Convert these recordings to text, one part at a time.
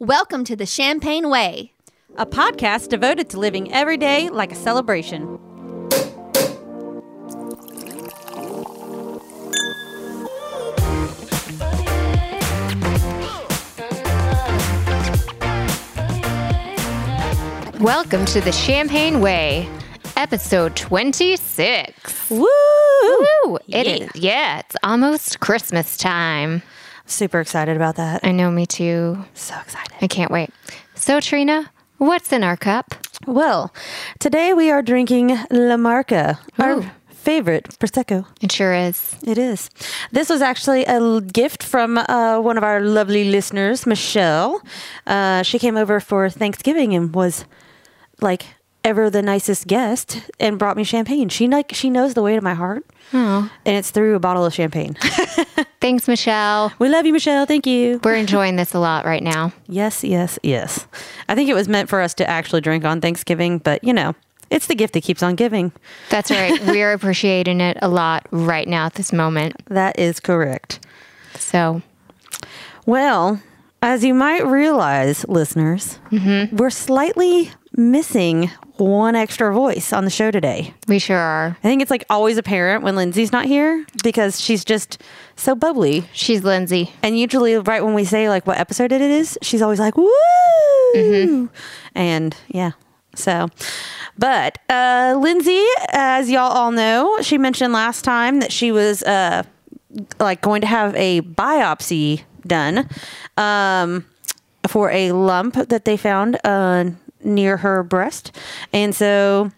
Welcome to the Champagne Way. a podcast devoted to living every day like a celebration. Welcome to the Champagne Way, episode 26. Woo! Woo! It Yeah. is- yeah, it's almost Christmas time. Super excited about that. I know, me too. So excited. I can't wait. So, Trina, what's in our cup? Well, today we are drinking La Marca, Ooh. our favorite Prosecco. It sure is. It is. This was actually a gift from uh, one of our lovely listeners, Michelle. Uh, she came over for Thanksgiving and was like ever the nicest guest and brought me champagne. She like she knows the way to my heart, Oh, and it's through a bottle of champagne. thanks, Michelle. we love you, Michelle. Thank you. We're enjoying this a lot right now. Yes, yes, yes. I think it was meant for us to actually drink on Thanksgiving, but you know, it's the gift that keeps on giving. That's right. We're appreciating it a lot right now at this moment. That is correct. So, Well, as you might realize, listeners, mm-hmm. we're slightly missing one extra voice on the show today. we sure are. I think it's like always apparent when Lindsay's not here because she's just so bubbly. She's Lindsay. And usually, right when we say like what episode it is, she's always like, woo! And yeah, so. But uh, Lindsay, as y'all all know, she mentioned last time that she was uh, like going to have a biopsy done um, for a lump that they found uh, near her breast. And so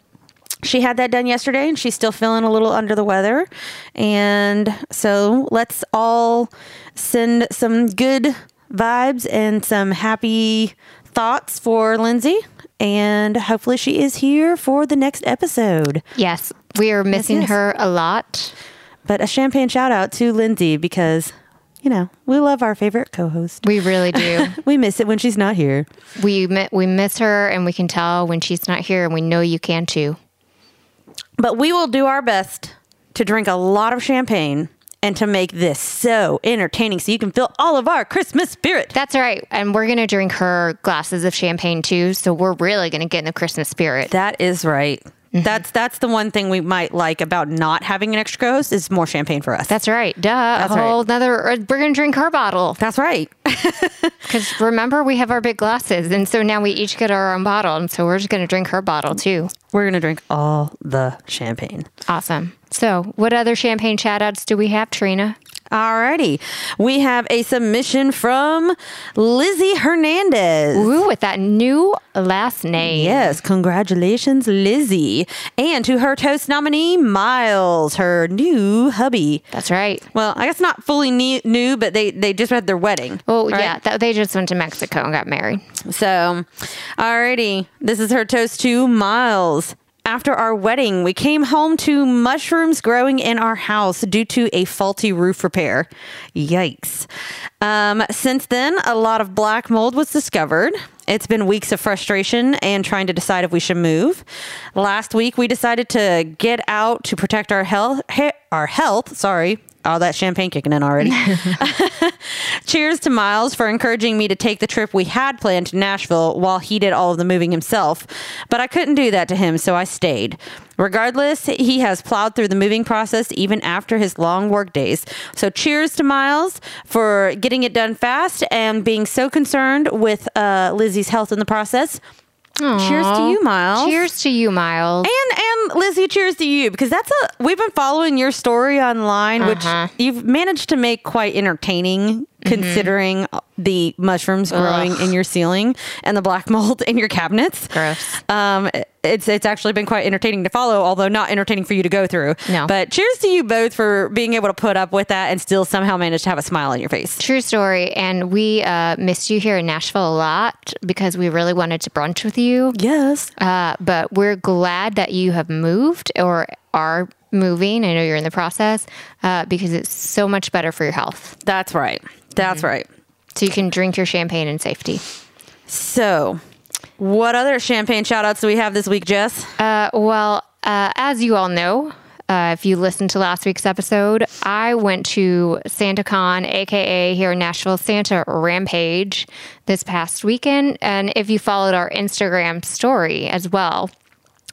she had that done yesterday and she's still feeling a little under the weather. And so let's all send some good vibes and some happy thoughts for Lindsay. And hopefully she is here for the next episode. Yes, we are missing yes. her a lot. But a champagne shout out to Lindsay because, you know, we love our favorite co host. We really do. We miss it when she's not here. we mi- we miss her, and we can tell when she's not here, and we know you can too. But we will do our best to drink a lot of champagne and to make this so entertaining so you can feel all of our Christmas spirit. That's right, and we're gonna drink her glasses of champagne too. So we're really gonna get in the Christmas spirit. That is right. That's that's the one thing we might like about not having an extra co-host is more champagne for us. That's right. Duh. That's a whole nother. uh, We're gonna drink her bottle that's right. because remember we have our big glasses, and so now we each get our own bottle, and so we're just gonna drink her bottle too. We're gonna drink all the champagne. Awesome. So, what other champagne shout outs do we have, Trina? Alrighty. We have a submission from Lizzie Hernandez. Ooh, with that new last name. Yes, congratulations, Lizzie. And to her toast nominee, Miles, her new hubby. That's right. Well, I guess not fully ne- new, but they, they just had their wedding. Oh, right? yeah. That, they just went to Mexico and got married. So, alrighty. This is her toast to Miles. After our wedding, we came home to mushrooms growing in our house due to a faulty roof repair. Yikes. Um, since then, a lot of black mold was discovered. It's been weeks of frustration and trying to decide if we should move. Last week, we decided to get out to protect our health. Our health, sorry. All that champagne kicking in already. Cheers to Miles for encouraging me to take the trip we had planned to Nashville while he did all of the moving himself. But I couldn't do that to him, so I stayed. Regardless, he has plowed through the moving process even after his long work days. So cheers to Miles for getting it done fast and being so concerned with uh, Lizzie's health in the process. Cheers to you, Miles. Cheers to you, Miles. And and Lizzie, cheers to you because that's a we've been following your story online, Uh-huh. which you've managed to make quite entertaining considering the mushrooms growing in your ceiling and the black mold in your cabinets. Gross. Um, it's it's actually been quite entertaining to follow, although not entertaining for you to go through. No. But cheers to you both for being able to put up with that and still somehow manage to have a smile on your face. True story. And we uh, missed you here in Nashville a lot because we really wanted to brunch with you. Yes. Uh, but we're glad that you have moved or are moving. I know you're in the process uh, because it's so much better for your health. That's right. That's right. So you can drink your champagne in safety. So, what other champagne shout outs do we have this week, Jess? Uh, well, uh, as you all know, uh, if you listened to last week's episode, I went to SantaCon, aka here in Nashville, Santa Rampage this past weekend. And if you followed our Instagram story as well,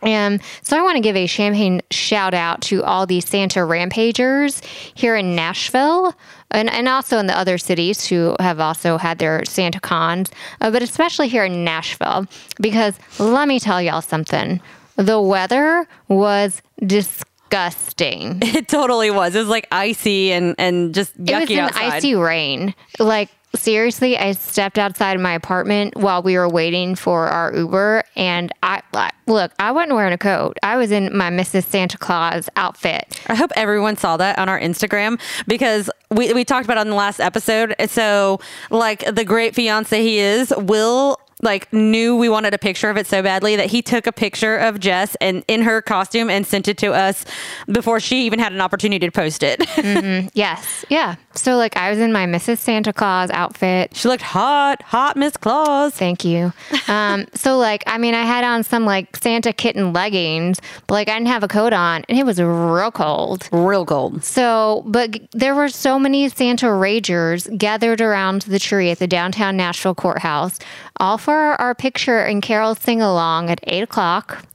and so I want to give a champagne shout out to all these Santa Rampagers here in Nashville and, and also in the other cities who have also had their Santa cons, uh, but especially here in Nashville, because let me tell y'all something. The weather was disgusting. It totally was. It was like icy and and just yucky It was an outside. icy rain. Like seriously, I stepped outside my apartment while we were waiting for our Uber, and I, look. I wasn't wearing a coat. I was in my Mrs. Santa Claus outfit. I hope everyone saw that on our Instagram because we, we talked about on the last episode. So, like the great fiance he is, Will like knew we wanted a picture of it so badly that he took a picture of Jess and in her costume and sent it to us before she even had an opportunity to post it. Yes, yeah. So like I was in my Mrs. Santa Claus outfit. she looked hot, hot Miss Claus. Thank you. Um, so like, I mean, I had on some like Santa kitten leggings, but like I didn't have a coat on, and it was real cold. Real cold. So, but g- there were so many Santa Ragers gathered around the tree at the downtown Nashville courthouse, all for our picture and Carol sing along at eight o'clock.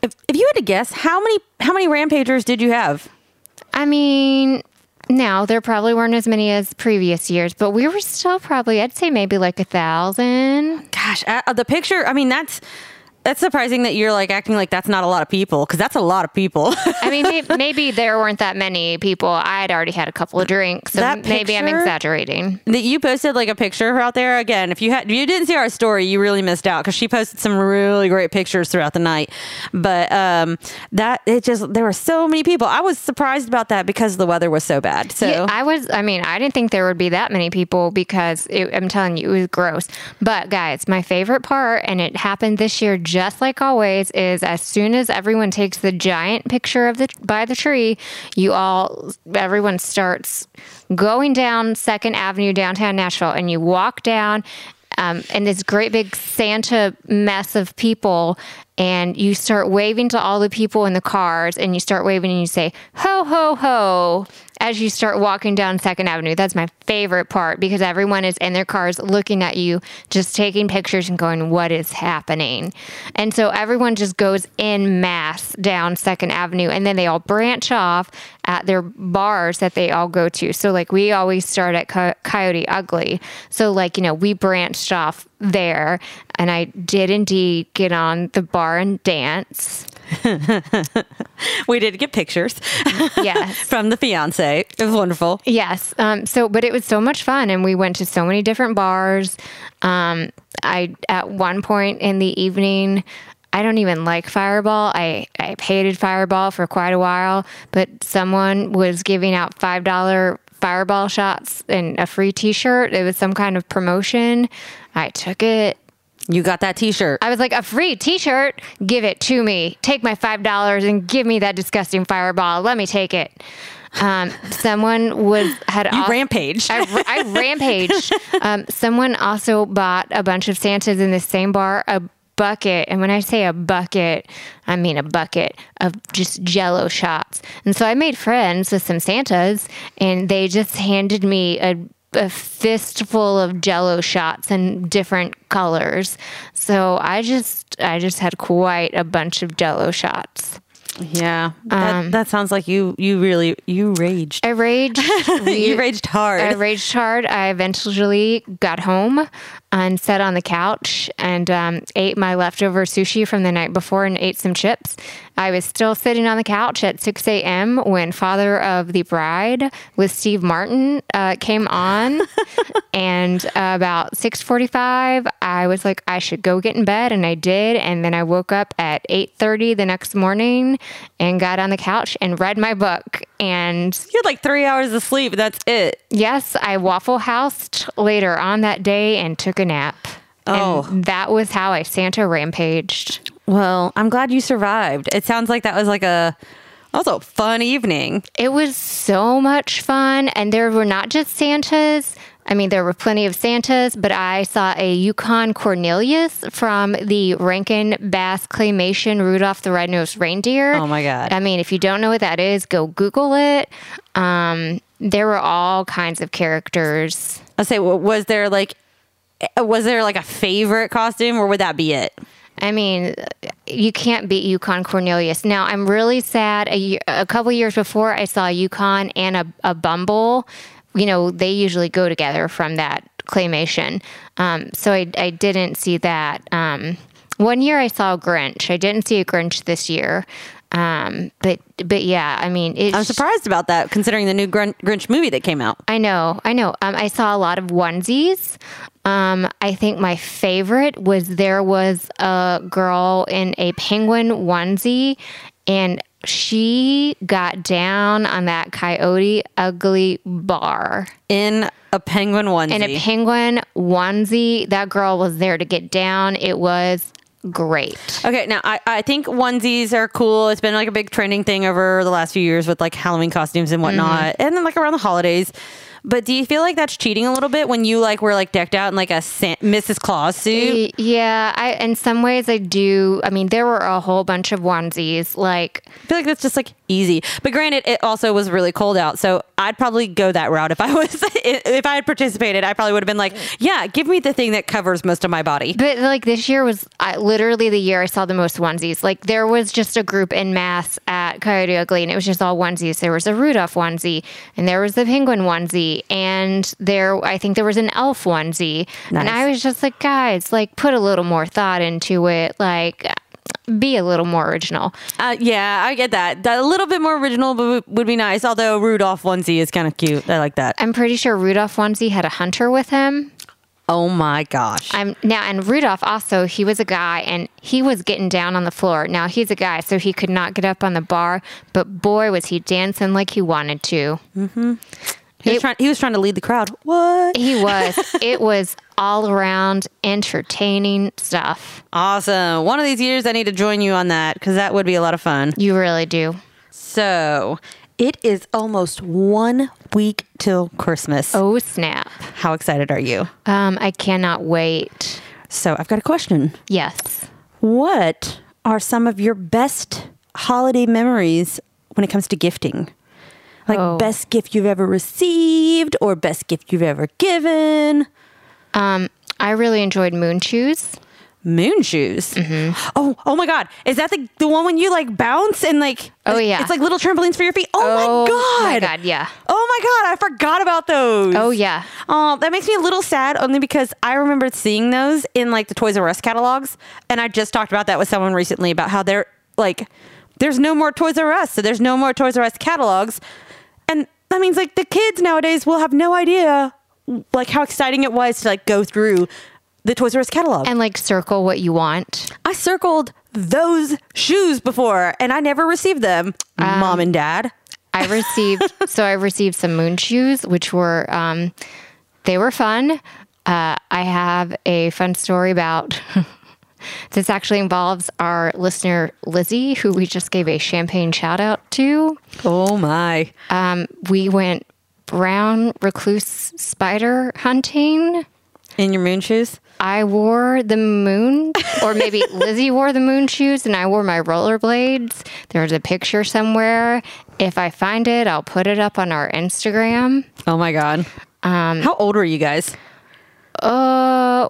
If, if you had to guess, how many how many rampagers did you have? I mean, now there probably weren't as many as previous years, but we were still probably, I'd say maybe like a thousand. Gosh, uh, the picture. I mean, that's that's surprising that you're like acting like that's not a lot of people because that's a lot of people. I mean, maybe, maybe there weren't that many people. I had already had a couple of drinks, so That maybe I'm exaggerating. that you posted like a picture out there again if you had if you didn't see our story you really missed out because she posted some really great pictures throughout the night but um that it just there were so many people i was surprised about that because the weather was so bad so Yeah, I was. I mean, I didn't think there would be that many people because it, I'm telling you, it was gross. But guys, my favorite part, and it happened this year, just like always, is as soon as everyone takes the giant picture of the by the tree, you all, everyone starts going down Second Avenue downtown Nashville, and you walk down. Um, and this great big Santa mess of people, and you start waving to all the people in the cars, and you start waving and you say, ho, ho, ho, as you start walking down Second Avenue. That's my favorite part because everyone is in their cars looking at you, just taking pictures and going, What is happening? And so everyone just goes in mass down Second Avenue and then they all branch off at their bars that they all go to. So, like, we always start at Co- Coyote Ugly. So, like, you know, we branched off there and I did indeed get on the bar and dance. we did get pictures Yes. from the fiance it was wonderful Yes. Um, so, but it was so much fun, and we went to so many different bars. Um, I at one point in the evening, I don't even like Fireball. I I hated Fireball for quite a while, but someone was giving out five dollar Fireball shots and a free T-shirt. It was some kind of promotion. I took it. you got that t-shirt I was like, a free T-shirt? Give it to me. Take my five dollars and give me that disgusting Fireball. Let me take it. Um, someone was had you al- rampaged I, I rampaged. Um, someone also bought a bunch of Santas in the same bar, a bucket. And when I say a bucket, I mean a bucket of just jello shots. And so I made friends with some Santas, and they just handed me a, a fistful of jello shots in different colors. So I just I just had quite a bunch of jello shots. yeah that, um, that sounds like you you really you raged I raged. you raged hard I raged hard. I eventually got home and sat on the couch and um, ate my leftover sushi from the night before and ate some chips. I was still sitting on the couch at 6 a.m. when Father of the Bride with Steve Martin uh, came on. and uh, about 6.45, I was like, I should go get in bed. And I did. And then I woke up at 8.30 the next morning and got on the couch and read my book. And you had like three hours of sleep that's it Yes, I waffle housed later on that day and took a nap. Oh. And that was how I Santa rampaged. well i'm glad you survived it sounds like that was like a also a fun evening It was so much fun. And there were not just Santas, I mean, there were plenty of Santas, but I saw a Yukon Cornelius from the Rankin Bass Claymation Rudolph the Red-Nosed Reindeer. Oh my God. I mean, if you don't know what that is, go Google it. Um, there were all kinds of characters. I say, was there like, eh, was there like a favorite costume, or would that be it? I mean, you can't beat Yukon Cornelius. Now, I'm really sad. A, year, a couple years before, I saw Yukon and a, a Bumble. You know, they usually go together from that claymation. Um, so I, I didn't see that. Um, one year I saw a Grinch. I didn't see a Grinch this year. Um, but but yeah, I mean, it's, I'm surprised about that, considering the new Grinch movie that came out. I know, I know. Um, I saw a lot of onesies. Um, I think my favorite was there was a girl in a penguin onesie, and she got down on that coyote ugly bar In a penguin onesie. in a penguin onesie. That girl was there to get down. It was great. Okay, now I, I think onesies are cool. It's been like a big trending thing over the last few years with like Halloween costumes and whatnot, mm-hmm. and then like around the holidays. But do you feel like that's cheating a little bit when you like were like decked out in like a San- Mrs. Claus suit? Yeah, I in some ways I do. I mean, there were a whole bunch of onesies. Like I feel like that's just like easy. But granted, it also was really cold out, so I'd probably go that route if I was if I had participated. I probably would have been like, yeah, give me the thing that covers most of my body. But like this year was I, literally the year I saw the most onesies. Like there was just a group in mass at Coyote Ugly, and it was just all onesies. There was a Rudolph onesie, and there was the penguin onesie, and there I think there was an elf onesie. And I was just like, guys, like put a little more thought into it. Like be a little more original. Uh, yeah, I get that. That A little bit more original would, would be nice. Although Rudolph onesie is kind of cute. I like that. I'm pretty sure Rudolph onesie had a hunter with him. Oh my gosh. I'm now and Rudolph also he was a guy and he was getting down on the floor. Now he's a guy, so he could not get up on the bar, but boy was he dancing like he wanted to. He was, trying, he was trying to lead the crowd. What? He was. it was all around entertaining stuff. Awesome. One of these years, I need to join you on that because that would be a lot of fun. You really do. So it is almost one week till Christmas. Oh snap! How excited are you? Um, I cannot wait. So I've got a question. Yes. What are some of your best holiday memories when it comes to gifting? Like Oh. best gift you've ever received or best gift you've ever given? Um, I really enjoyed moon shoes. Moon shoes. Oh, oh my God! Is that the the one when you like bounce and like? Oh, yeah. it's like little trampolines for your feet. Oh, my God! Oh, my God, yeah. Oh my God! I forgot about those. Oh yeah. Oh, that makes me a little sad only because I remember seeing those in like the Toys R Us catalogs. And I just talked about that with someone recently about how they're like, there's no more Toys R Us. So there's no more Toys R Us catalogs. That means like the kids nowadays will have no idea like how exciting it was to like go through the Toys R Us catalog. And like circle what you want. I circled those shoes before and I never received them, mom and dad. I received so I received some moon shoes, which were um, they were fun. Uh, I have a fun story about this. Actually involves our listener Lizzie, who we just gave a champagne shout out to. Oh my. Um, we went brown recluse spider hunting. In your moon shoes? I wore the moon, or maybe Lizzie wore the moon shoes, and I wore my rollerblades. There's a picture somewhere. If I find it, I'll put it up on our Instagram. Oh my God. Um, how old are you guys? Uh,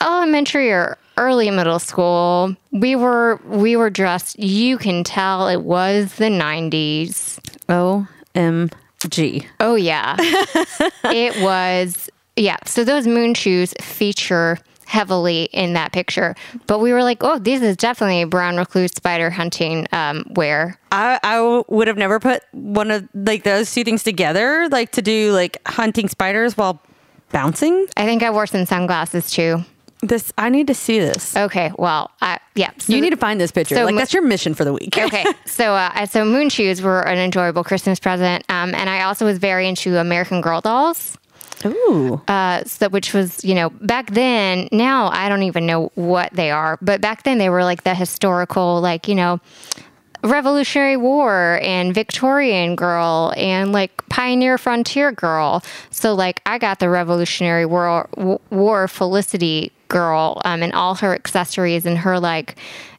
elementary or early middle school. We were we were dressed. You can tell it was the '90s. OMG. Oh yeah, it was. Yeah. So those moon shoes feature heavily in that picture. But we were like, oh, this is definitely brown recluse spider hunting um, wear. I, I would have never put one of like those two things together, like to do like hunting spiders while bouncing. I think I wore some sunglasses too. This I need to see this. Okay. Well, I, yeah. So you need to find this picture. so like mo- that's your mission for the week. okay. So, uh, so moon shoes were an enjoyable Christmas present, um, and I also was very into American Girl dolls. Ooh. Uh, so which was you know back then. Now I don't even know what they are, but back then they were like the historical, like you know, Revolutionary War and Victorian girl and like Pioneer Frontier girl. So like I got the Revolutionary War War Felicity girl um, and all her accessories and her like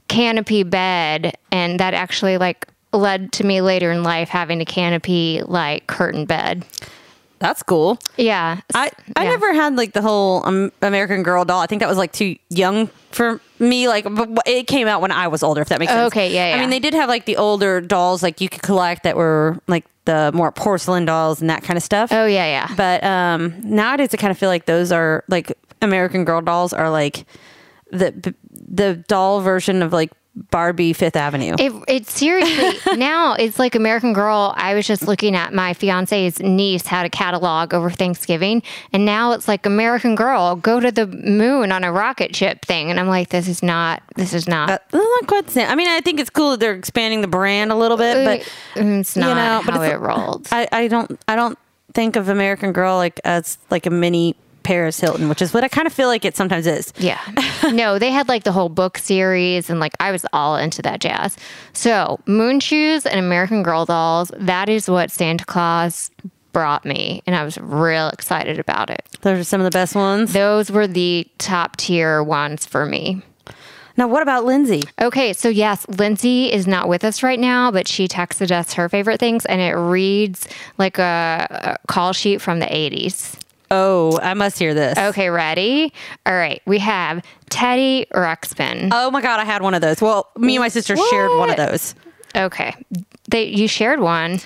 canopy bed and that actually like led to me later in life having a canopy like curtain bed. That's cool. Yeah. I, I Yeah. never had like the whole um, American Girl doll. I think that was like too young for me. Like but it came out when I was older, if that makes sense. Okay, yeah, I mean, they did have like the older dolls like you could collect that were like the more porcelain dolls and that kind of stuff. Oh yeah, yeah. But um, nowadays, I kind of feel like those are like American Girl dolls are like the the doll version of like Barbie Fifth Avenue. It, it seriously now it's like American Girl. I was just looking at my fiance's niece had a catalog over Thanksgiving, and now it's like American Girl go to the moon on a rocket ship thing, and I'm like, this is not, this is not, Uh, not quite the same. I mean, I think it's cool that they're expanding the brand a little bit, but Mm, it's not you know, but how it's- it rolled. I, I don't I don't think of American Girl like as like a mini Paris Hilton, which is what I kind of feel like it sometimes is. Yeah. no, they had like the whole book series and like I was all into that jazz. So, Moon Shoes and American Girl dolls, that is what Santa Claus brought me and I was real excited about it. Those are some of the best ones. Those were the top tier ones for me. Now, what about Lindsay? Okay, so yes, Lindsay is not with us right now, but she texted us her favorite things and it reads like a, a call sheet from the 80s. Oh, I must hear this. Okay, ready? All right, we have Teddy Ruxpin. Oh my god, I had one of those. Well, me and my sister shared one of those. Okay. They you shared one.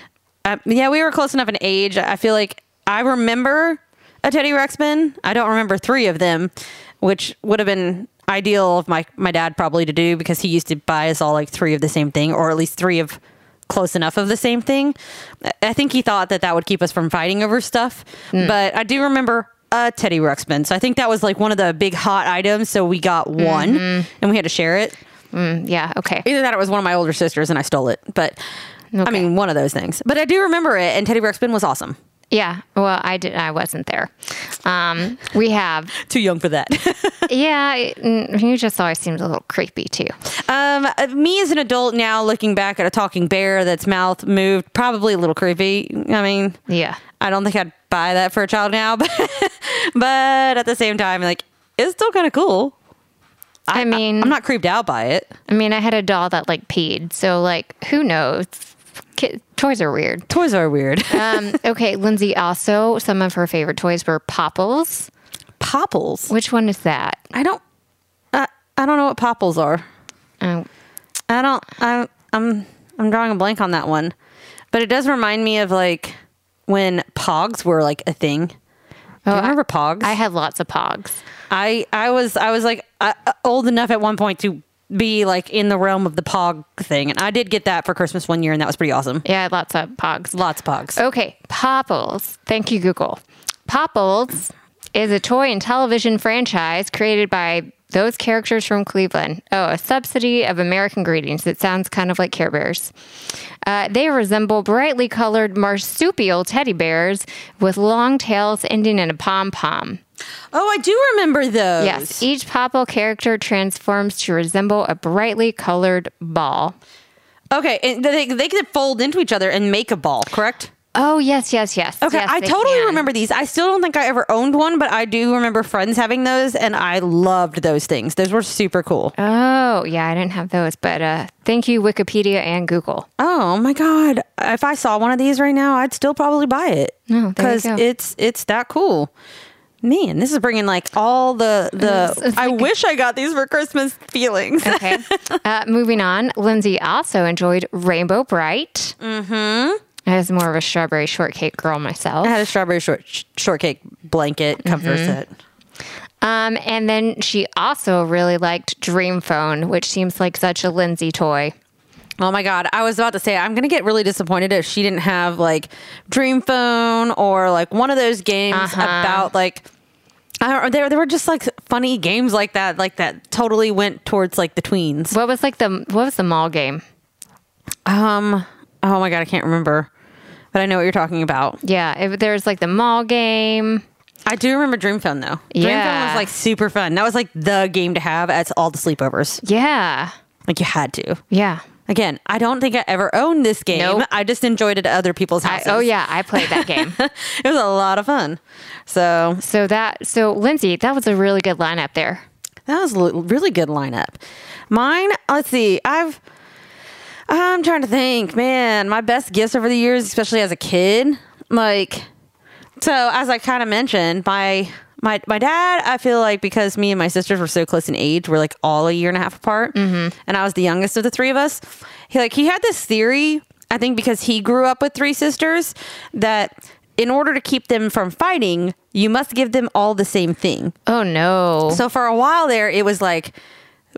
Uh, yeah, we were close enough in age. I feel like I remember a Teddy Ruxpin. I don't remember three of them, which would have been ideal of my my dad probably to do because he used to buy us all like three of the same thing, or at least three of close enough of the same thing. I- think he thought that that would keep us from fighting over stuff. Hmm. But I do remember a Teddy Ruxpin, so I think that was like one of the big hot items. So we got mm-hmm. one, and we had to share it. Mm, yeah, okay. Either that or it was one of my older sisters and I stole it. But I mean, one of those things. But I do remember it, and Teddy Ruxpin was awesome. Yeah. Well, I did I wasn't there. Um, we have Too young for that. yeah, it- he just always seems a little creepy too. um, uh, me as an adult now, looking back at a talking bear that's mouth moved, probably a little creepy. I mean, Yeah. I don't think I'd buy that for a child now, but but at the same time, like it's still kind of cool. I, mean, I'm not creeped out by it. I mean, I had a doll that like peed, so like, who knows? Toys are weird. Toys are weird. Um, okay, Lindsay also some of her favorite toys were Popples. Popples. Which one is that? I don't. I I don't know what popples are. Oh, I don't. I'm. I'm. I'm drawing a blank on that one, but it does remind me of like when Pogs were like a thing. Do Oh, you I- remember Pogs? I had lots of Pogs. I I was I was like uh, old enough at one point to be like in the realm of the Pog thing, and I did get that for Christmas one year, and that was pretty awesome. Yeah, lots of Pogs. Lots of Pogs. Okay, Popples. Thank you, Google. Popples is a toy and television franchise created by those characters from Cleveland. Oh, a subsidy of American Greetings. It sounds kind of like Care Bears. Uh, they resemble brightly colored marsupial teddy bears with long tails ending in a pom pom. Oh, I do remember those. Yes, each Popple character transforms to resemble a brightly colored ball. Okay, and they they could fold into each other and make a ball, correct? Oh, yes, yes, yes. Okay, Yes, I totally can. remember these. I still don't think I ever owned one, but I do remember friends having those, and I loved those things. Those were super cool. Oh, yeah, I didn't have those, but uh, thank you, Wikipedia and Google. Oh my god! If I saw one of these right now, I'd still probably buy it Oh, because go. it's it's that cool. Man, this is bringing like all the the. It's- it's I like- wish I got these for Christmas feelings. Okay. uh, moving on, Lindsay also enjoyed Rainbow Brite. Mm-hmm. I was more of a strawberry shortcake girl myself. I had a strawberry short shortcake blanket comfort Mm-hmm. set. Um, and then she also really liked Dream Phone, which seems like such a Lindsay toy. Oh my god! I was about to say I'm gonna get really disappointed if she didn't have like Dream Phone or like one of those games Uh-huh. about like. I don't, there, there were just like funny games like that, like that totally went towards like the tweens. What was like the what was the mall game? Um. Oh my god, I can't remember, but I know what you're talking about. Yeah, it, there's like the mall game. I do remember Dream Phone though. Dream Phone Yeah. was like super fun. That was like the game to have at all the sleepovers. Yeah, Like you had to. yeah. Again, I don't think I ever owned this game. Nope. I just enjoyed it at other people's I, houses. oh yeah, I played that game. it was a lot of fun. So so that so Lindsay, that was a really good lineup there. that was a really good lineup. Mine, let's see, I've. I'm trying to think, man. My best gifts over the years, especially as a kid, like so. As I kind of mentioned, my my my dad. I feel like because me and my sisters were so close in age, we're like all a year and a half apart, mm-hmm. and I was the youngest of the three of us. He like he had this theory. I think because he grew up with three sisters, that in order to keep them from fighting, you must give them all the same thing. Oh no. So for a while there, it was like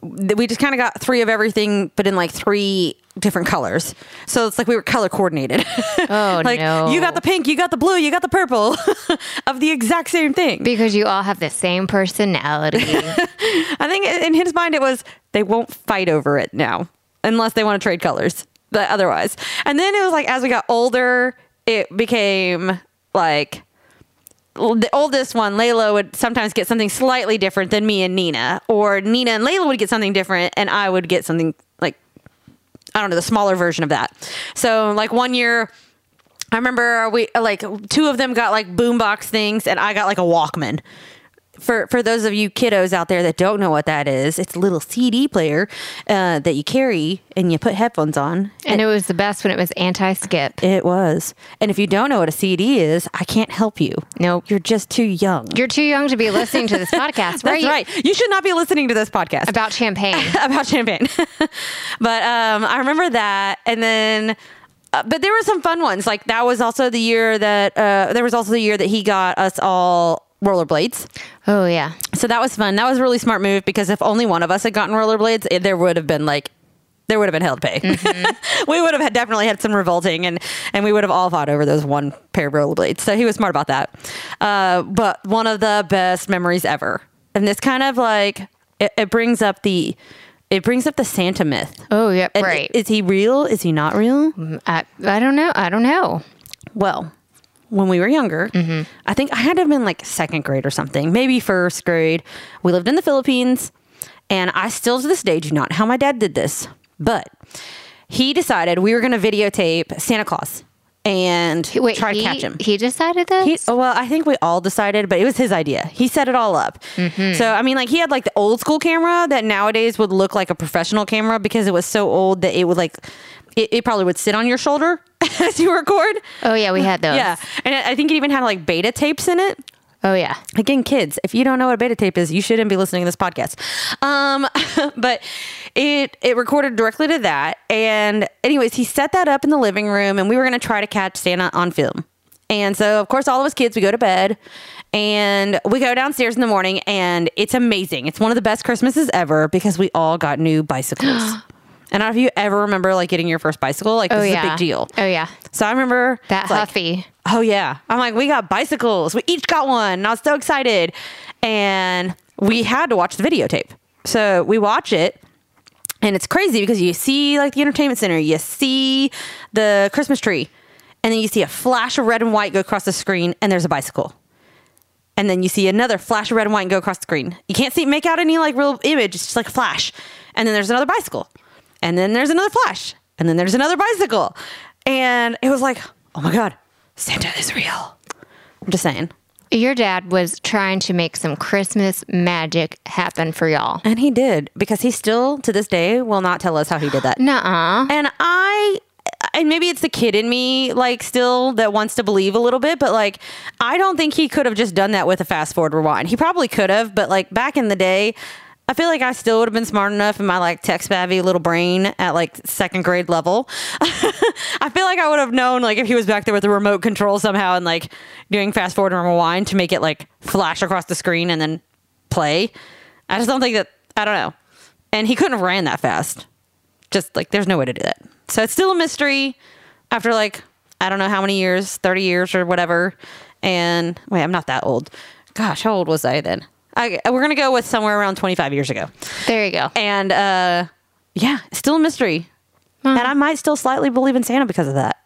we just kind of got three of everything, but in like three different colors. So it's like we were color coordinated. Oh, like no. you got the pink, you got the blue, you got the purple of the exact same thing. because you all have the same personality. I think in his mind it was they won't fight over it now unless they want to trade colors. But otherwise, and then it was like as we got older, it became like the oldest one, Layla, would sometimes get something slightly different than me and Nina, or Nina and Layla would get something different, and I would get something like I don't know, the smaller version of that. So like one year. I remember we like two of them got like boombox things, and I got like a Walkman. For for those of you kiddos out there that don't know what that is, it's a little CD player uh, that you carry and you put headphones on. and it was the best when it was anti skip. It was. And if you don't know what a CD is, I can't help you. Nope. You're just too young. You're too young to be listening to this podcast, That's right? right. You should not be listening to this podcast About champagne. about champagne. but um, I remember that. And then, uh, but there were some fun ones. Like that was also the year that, uh, there was also the year that he got us all rollerblades. Oh yeah. So that was fun. That was a really smart move because if only one of us had gotten rollerblades, it, there would have been like, there would have been hell to pay. we would have had definitely had some revolting, and and we would have all fought over those one pair of rollerblades. So he was smart about that. Uh, but one of the best memories ever, and this kind of like it, it brings up the it brings up the Santa myth. Oh yeah. And right. Is he real? Is he not real? I, I don't know. I don't know. Well, when we were younger, mm-hmm. I think I had to have been like second grade or something, maybe first grade. We lived in the Philippines, and I still to this day do not know how my dad did this, but he decided we were going to videotape Santa Claus and Wait, try he, to catch him. He decided this. He, well, I think we all decided, but it was his idea. He set it all up. Mm-hmm. So, I mean, like, he had like the old school camera that nowadays would look like a professional camera because it was so old that it would like, it, it probably would sit on your shoulder as you record. oh yeah, we had those. Yeah. And I think it even had like beta tapes in it. Oh yeah. Again, kids, if you don't know what a beta tape is, you shouldn't be listening to this podcast. Um, but it it recorded directly to that. And anyways, he set that up in the living room, and we were gonna try to catch Santa on film. And so, of course, all of us kids, we go to bed and we go downstairs in the morning, and it's amazing. It's one of the best Christmases ever because we all got new bicycles. and I don't know if you ever remember like getting your first bicycle, like this Oh is a big deal. Oh yeah. So I remember That like, Huffy. Oh yeah. I'm like, we got bicycles. We each got one. And I was so excited. And we had to watch the videotape. So we watch it. And it's crazy because you see like the entertainment center, you see the Christmas tree, and then you see a flash of red and white go across the screen, and there's a bicycle. And then you see another flash of red and white go across the screen. You can't see make out any like real image, it's just like a flash. And then there's another bicycle. And then there's another flash. And then there's another bicycle. And it was like, oh my God, Santa is real. I'm just saying. Your dad was trying to make some Christmas magic happen for y'all. And he did because he still to this day will not tell us how he did that. Nuh-uh. And I and maybe it's the kid in me like still that wants to believe a little bit, but like I don't think he could have just done that with a fast forward rewind. He probably could have, but like back in the day, I feel like I still would have been smart enough in my like tech savvy little brain at like second grade level. I feel like I would have known like if he was back there with the remote control somehow and like doing fast forward and rewind to make it like flash across the screen and then play. I just don't think that I don't know. And he couldn't have ran that fast. Just like there's no way to do that. So it's still a mystery after like I don't know how many years, 30 years or whatever. And wait, I'm not that old. Gosh, how old was I then? I, we're gonna go with somewhere around 25 years ago. There you go. And uh, yeah, still a mystery. And I might still slightly believe in Santa because of that.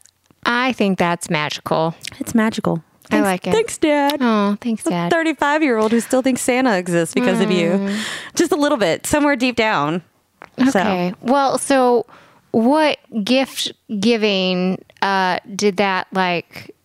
I think that's magical. It's magical. I like it. Thanks, Dad. Oh, thanks, Dad. 35 year old who still thinks Santa exists because of you. Just a little bit, somewhere deep down. So- Okay. Well, so what gift giving uh, did that like,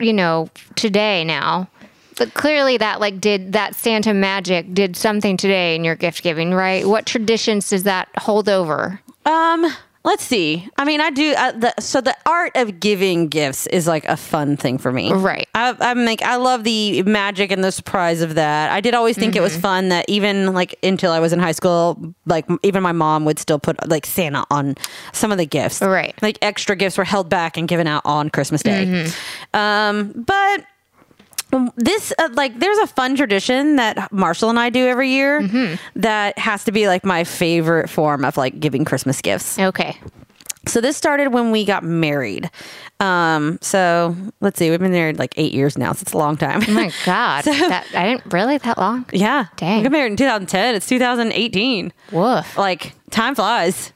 you know, today now? But clearly, that like did that Santa magic did something today in your gift giving, right? What traditions does that hold over? Um, let's see. I mean, I do. Uh, the, so the art of giving gifts is like a fun thing for me, Right. I, I'm like, I love the magic and the surprise of that. I did always think it Mm-hmm. was fun that even like until I was in high school, like even my mom would still put like Santa on some of the gifts, Right. Like extra gifts were held back and given out on Christmas Day. Mm-hmm. Um, but this uh, like there's a fun tradition that Marshall and I do every year Mm-hmm. that has to be like my favorite form of like giving Christmas gifts. Okay. So this started when we got married. Um, so let's see, we've been married like eight years now, so it's a long time. Oh my God. that I didn't really that long. yeah, Dang. we got married in 2010. It's 2018. Woof. Like time flies.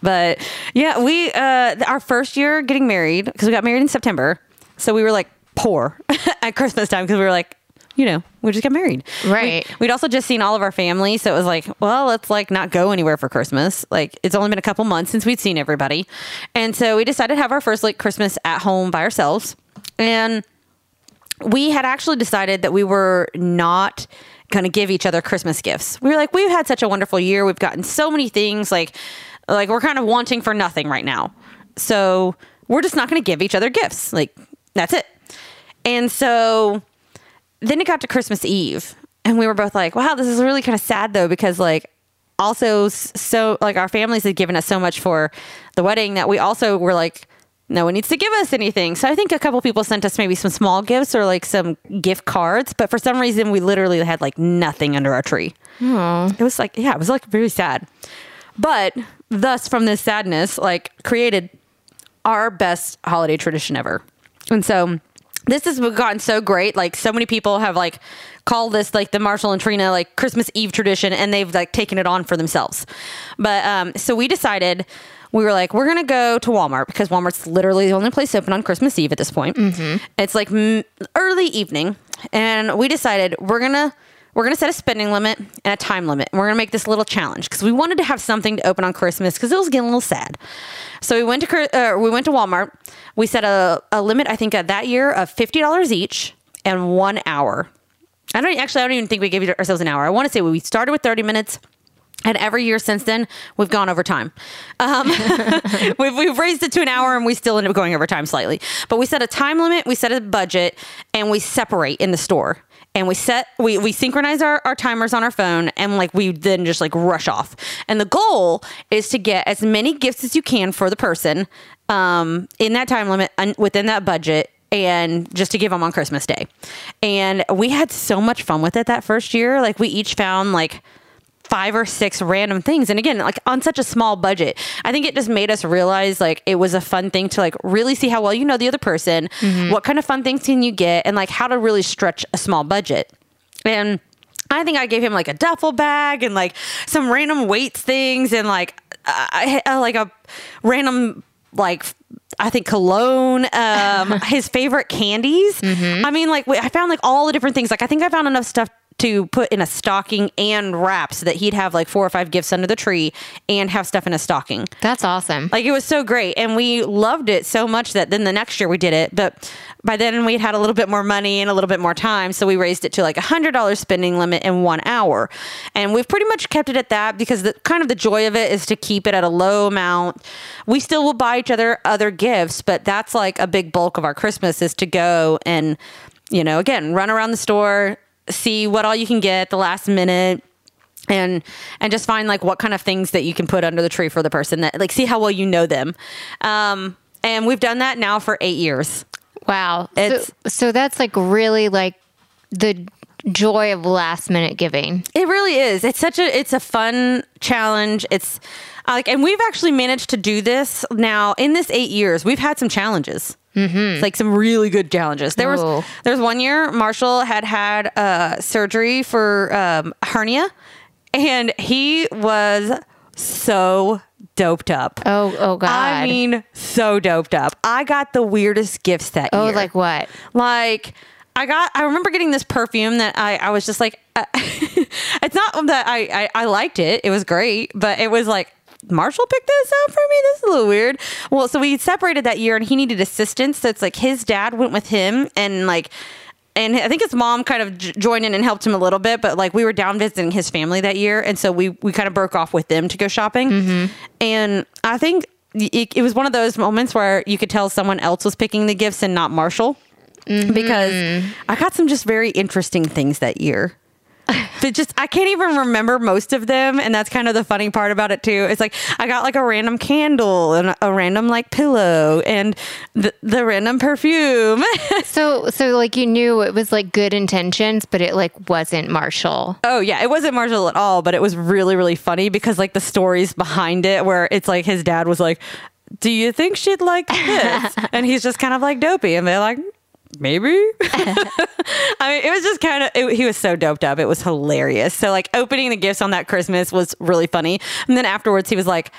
But yeah, we uh our first year getting married because we got married in September, so we were like poor at Christmas time because we were like, you know, we just got married. Right. We, would also just seen all of our family, so it was like, well, let's like not go anywhere for Christmas. Like it's only been a couple months since we'd seen everybody, and so we decided to have our first like Christmas at home by ourselves, and we had actually decided that we were not going to give each other Christmas gifts. We were like, we've had such a wonderful year. We've gotten so many things. Like, like we're kind of wanting for nothing right now. So we're just not going to give each other gifts. Like, that's it. And so then it got to Christmas Eve, and we were both like, wow, this is really kind of sad though, because like, also so like our families had given us so much for the wedding that we also were like no one needs to give us anything. So i think a couple people sent us maybe some small gifts or like some gift cards but for some reason we literally had like nothing under our tree. It was like yeah it was like very sad. But thus from this sadness like created our best holiday tradition ever. And so this has gotten so great. Like so many people have like called this like the Marshall and Trina like Christmas Eve tradition and they've like taken it on for themselves. But um so we decided we were like we're going to go to Walmart because Walmart's literally the only place open on Christmas Eve at this point. It's like m- early evening and we decided we're going to we're going to set a spending limit and a time limit. And we're going to make this little challenge because we wanted to have something to open on Christmas because it was getting a little sad. So we went to uh, we went to Walmart. We set a, a limit, I think, that year of fifty dollars each and one hour. I don't actually. I don't even think we gave ourselves an hour. I want to say we started with thirty minutes. And every year since then, we've gone over time. Um, we've, we've raised it to an hour and we still end up going over time slightly. But we set a time limit, we set a budget, and we separate in the store. And we set, we, we synchronize our, our timers on our phone and like we then just like rush off. And the goal is to get as many gifts as you can for the person um, in that time limit and within that budget and just to give them on Christmas Day. And we had so much fun with it that first year. Like we each found like five or six random things. And again, like on such a small budget, I think it just made us realize like it was a fun thing to like really see how well you know the other person, what kind of fun things can you get, and like how to really stretch a small budget. And I think I gave him like a duffel bag and like some random weights things and like I like a random like I think cologne, um, his favorite candies. I mean, like I found like all the different things. Like I think I found enough stuff to put in a stocking and wrap so that he'd have like four or five gifts under the tree and have stuff in a stocking. That's awesome. Like it was so great, and we loved it so much that then the next year we did it. But by then we'd had a little bit more money and a little bit more time, so we raised it to like a hundred dollars spending limit in one hour, and we've pretty much kept it at that because the kind of the joy of it is to keep it at a low amount. We still will buy each other other gifts, but that's like a big bulk of our Christmas is to go and you know again run around the store, see what all you can get at the last minute and and just find like what kind of things that you can put under the tree for the person that like see how well you know them. Um and we've done that now for eight years. Wow. It's- so, so that's like really like the joy of last minute giving. it really is. It's such a it's a fun challenge. It's like and we've actually managed to do this now in this eight years. We've had some challenges mm-hmm. like some really good challenges there Ooh. was there was one year marshall had had uh surgery for um hernia and he was so doped up Oh, oh God. I mean, so doped up. I got the weirdest gifts that oh, year. like what? like I got. I remember getting this perfume that I. I was just like, uh, it's not that I, I. I liked it. It was great, but it was like Marshall picked this out for me. This is a little weird. Well, so we separated that year, and he needed assistance. So it's like his dad went with him, and like. And I think his mom kind of j- joined in and helped him a little bit, but like we were down visiting his family that year, and so we we kind of broke off with them to go shopping. Mm-hmm. And I think it, it was one of those moments where you could tell someone else was picking the gifts and not Marshall mm-hmm. because I got some just very interesting things that year. But just I can't even remember most of them, and that's kind of the funny part about it too. It's like I got like a random candle and a random like pillow and the, the random perfume. So, so like you knew it was like good intentions, but it like wasn't Marshall. oh yeah, it wasn't Marshall at all, but it was really really funny because like the stories behind it, where it's like his dad was like, "Do you think she'd like this?" and he's just kind of like dopey, and they're like. Maybe. I mean, it was just kind of, he was so doped up. It was hilarious. So, like, opening the gifts on that Christmas was really funny. And then afterwards, he was like,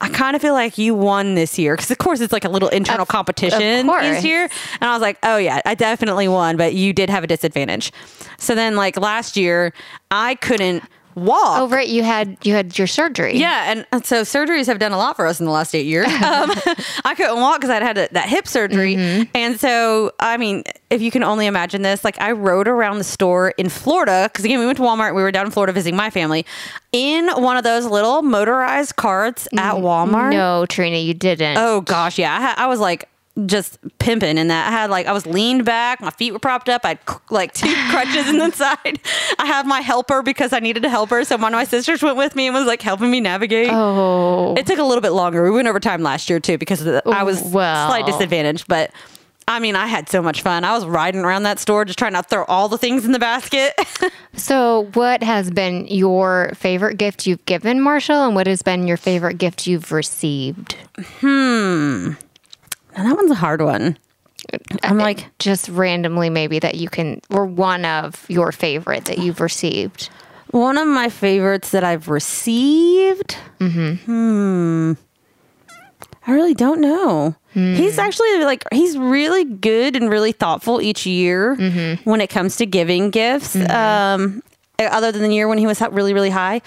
I kind of feel like you won this year. Cause, of course, it's like a little internal Of- competition of course. each year. And I was like, oh, yeah, I definitely won, but you did have a disadvantage. So then, like, last year, I couldn't walk. Oh, right. You had you had your surgery. Yeah, and so surgeries have done a lot for us in the last eight years. Um, I couldn't walk because I'd had a, that hip surgery, and so I mean, if you can only imagine this, like I rode around the store in Florida because again we went to Walmart. We were down in Florida visiting my family in one of those little motorized carts at Walmart. No, Trina, you didn't. Oh gosh, yeah, I, I was like just pimping in that. I had like I was leaned back, my feet were propped up. I had like two crutches in the side. I had my helper because I needed a helper, so one of my sisters went with me and was like helping me navigate. Oh. It took a little bit longer. We went over time last year too because the, I was Well. slight disadvantage, but. I mean, I had so much fun. I was riding around that store just trying to throw all the things in the basket. So, what has been your favorite gift you've given Marshall, and what has been your favorite gift you've received? Hmm. And that one's a hard one. I'm like, Just randomly, maybe that you can, or one of your favorite that you've received. One of my favorites that I've received. Hmm. I really don't know. He's actually like he's really good and really thoughtful each year when it comes to giving gifts. Um, other than the year when he was really really high.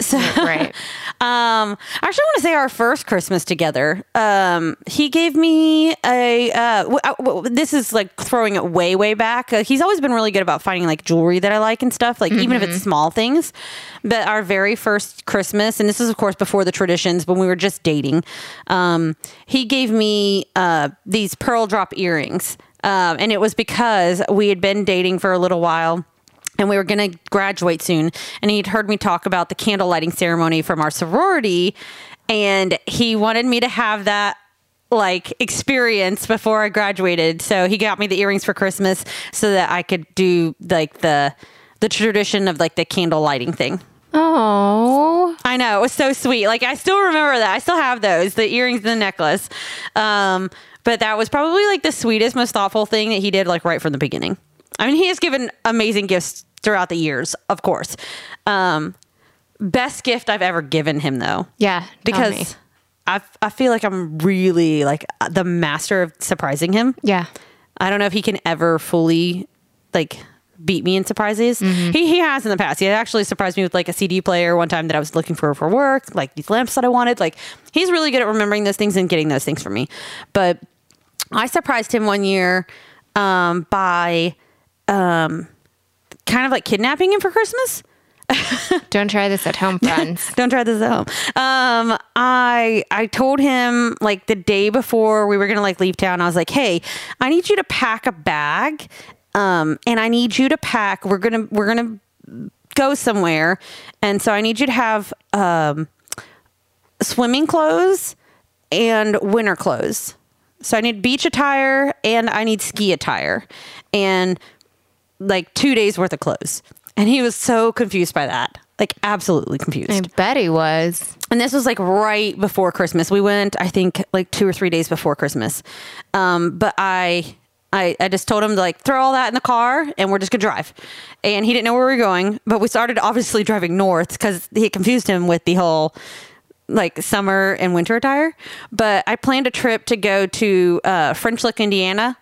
So Right. um, I actually want to say our first Christmas together. Um, he gave me a. Uh, w- uh, w- this is like throwing it way, way back. Uh, he's always been really good about finding like jewelry that I like and stuff, like even if it's small things. But our very first Christmas, and this is of course before the traditions, when we were just dating, um, he gave me uh, these pearl drop earrings, um, and it was because we had been dating for a little while and we were going to graduate soon and he'd heard me talk about the candle lighting ceremony from our sorority and he wanted me to have that like experience before I graduated so he got me the earrings for Christmas so that I could do like the the tradition of like the candle lighting thing Oh, I know it was so sweet. Like I still remember that. I still have those, the earrings and the necklace. Um, but that was probably like the sweetest, most thoughtful thing that he did, like right from the beginning. I mean, he has given amazing gifts throughout the years, of course. Um, best gift I've ever given him, though, yeah. because I I feel like I'm really like the master of surprising him. yeah. I don't know if he can ever fully like beat me in surprises. He he has in the past. He actually surprised me with like a CD player one time that I was looking for for work, like these lamps that I wanted. Like he's really good at remembering those things and getting those things for me. But I surprised him one year um, by um, kind of like kidnapping him for Christmas. Don't try this at home, friends. Don't try this at home. Um, I I told him like the day before we were gonna like leave town. I was like, hey, I need you to pack a bag, um, and I need you to pack. We're gonna we're gonna go somewhere, and so I need you to have um, swimming clothes and winter clothes. So I need beach attire and I need ski attire, and like two days worth of clothes. And he was so confused by that. Like absolutely confused. I bet he was. And this was like right before Christmas. We went, I think, like two or three days before Christmas. Um, but I, I, I just told him to like throw all that in the car and we're just gonna drive. And he didn't know where we were going. But we started obviously driving north because he confused him with the whole like summer and winter attire. But I planned a trip to go to uh, French Lick, Indiana.